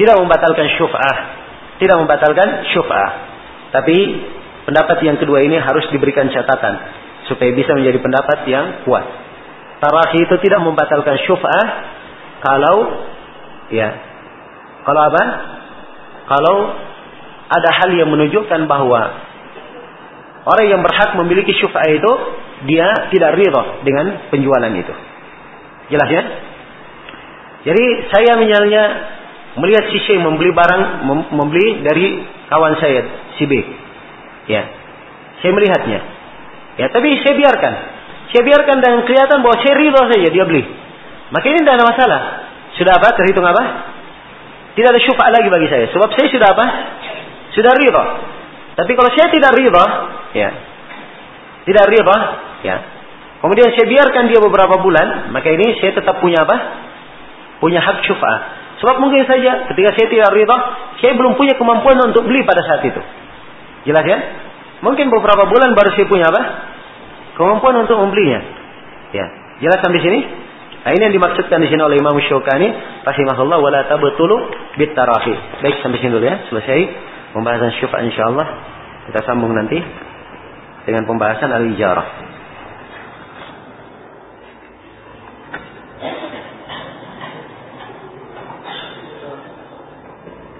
Tidak membatalkan syuf'ah. Tidak membatalkan syuf'ah. Tapi pendapat yang kedua ini harus diberikan catatan supaya bisa menjadi pendapat yang kuat. Tarahi itu tidak membatalkan syuf'ah kalau ya kalau apa? Kalau ada hal yang menunjukkan bahwa orang yang berhak memiliki syuf'ah itu dia tidak ridho dengan penjualan itu. Jelas ya? Jadi saya misalnya melihat si C membeli barang membeli dari kawan saya si B. Ya. Saya melihatnya. Ya, tapi saya biarkan. Saya biarkan dan kelihatan bahwa saya ridho saja dia beli. Maka ini tidak ada masalah. Sudah apa? Terhitung apa? Tidak ada syufa lagi bagi saya. Sebab saya sudah apa? Sudah ridho. Tapi kalau saya tidak ridho, ya. Tidak ridho, ya. Kemudian saya biarkan dia beberapa bulan, maka ini saya tetap punya apa? Punya hak syufa. Sebab mungkin saja ketika saya tidak ridho, saya belum punya kemampuan untuk beli pada saat itu. Jelas ya? Mungkin beberapa bulan baru saya punya apa? Kemampuan untuk membelinya. Ya, jelas sampai sini? Nah, ini yang dimaksudkan di sini oleh Imam Syukani rahimahullah wala tabtulu bitarahi. Baik, sampai sini dulu ya. Selesai pembahasan syufa insyaallah. Kita sambung nanti dengan pembahasan al-ijarah.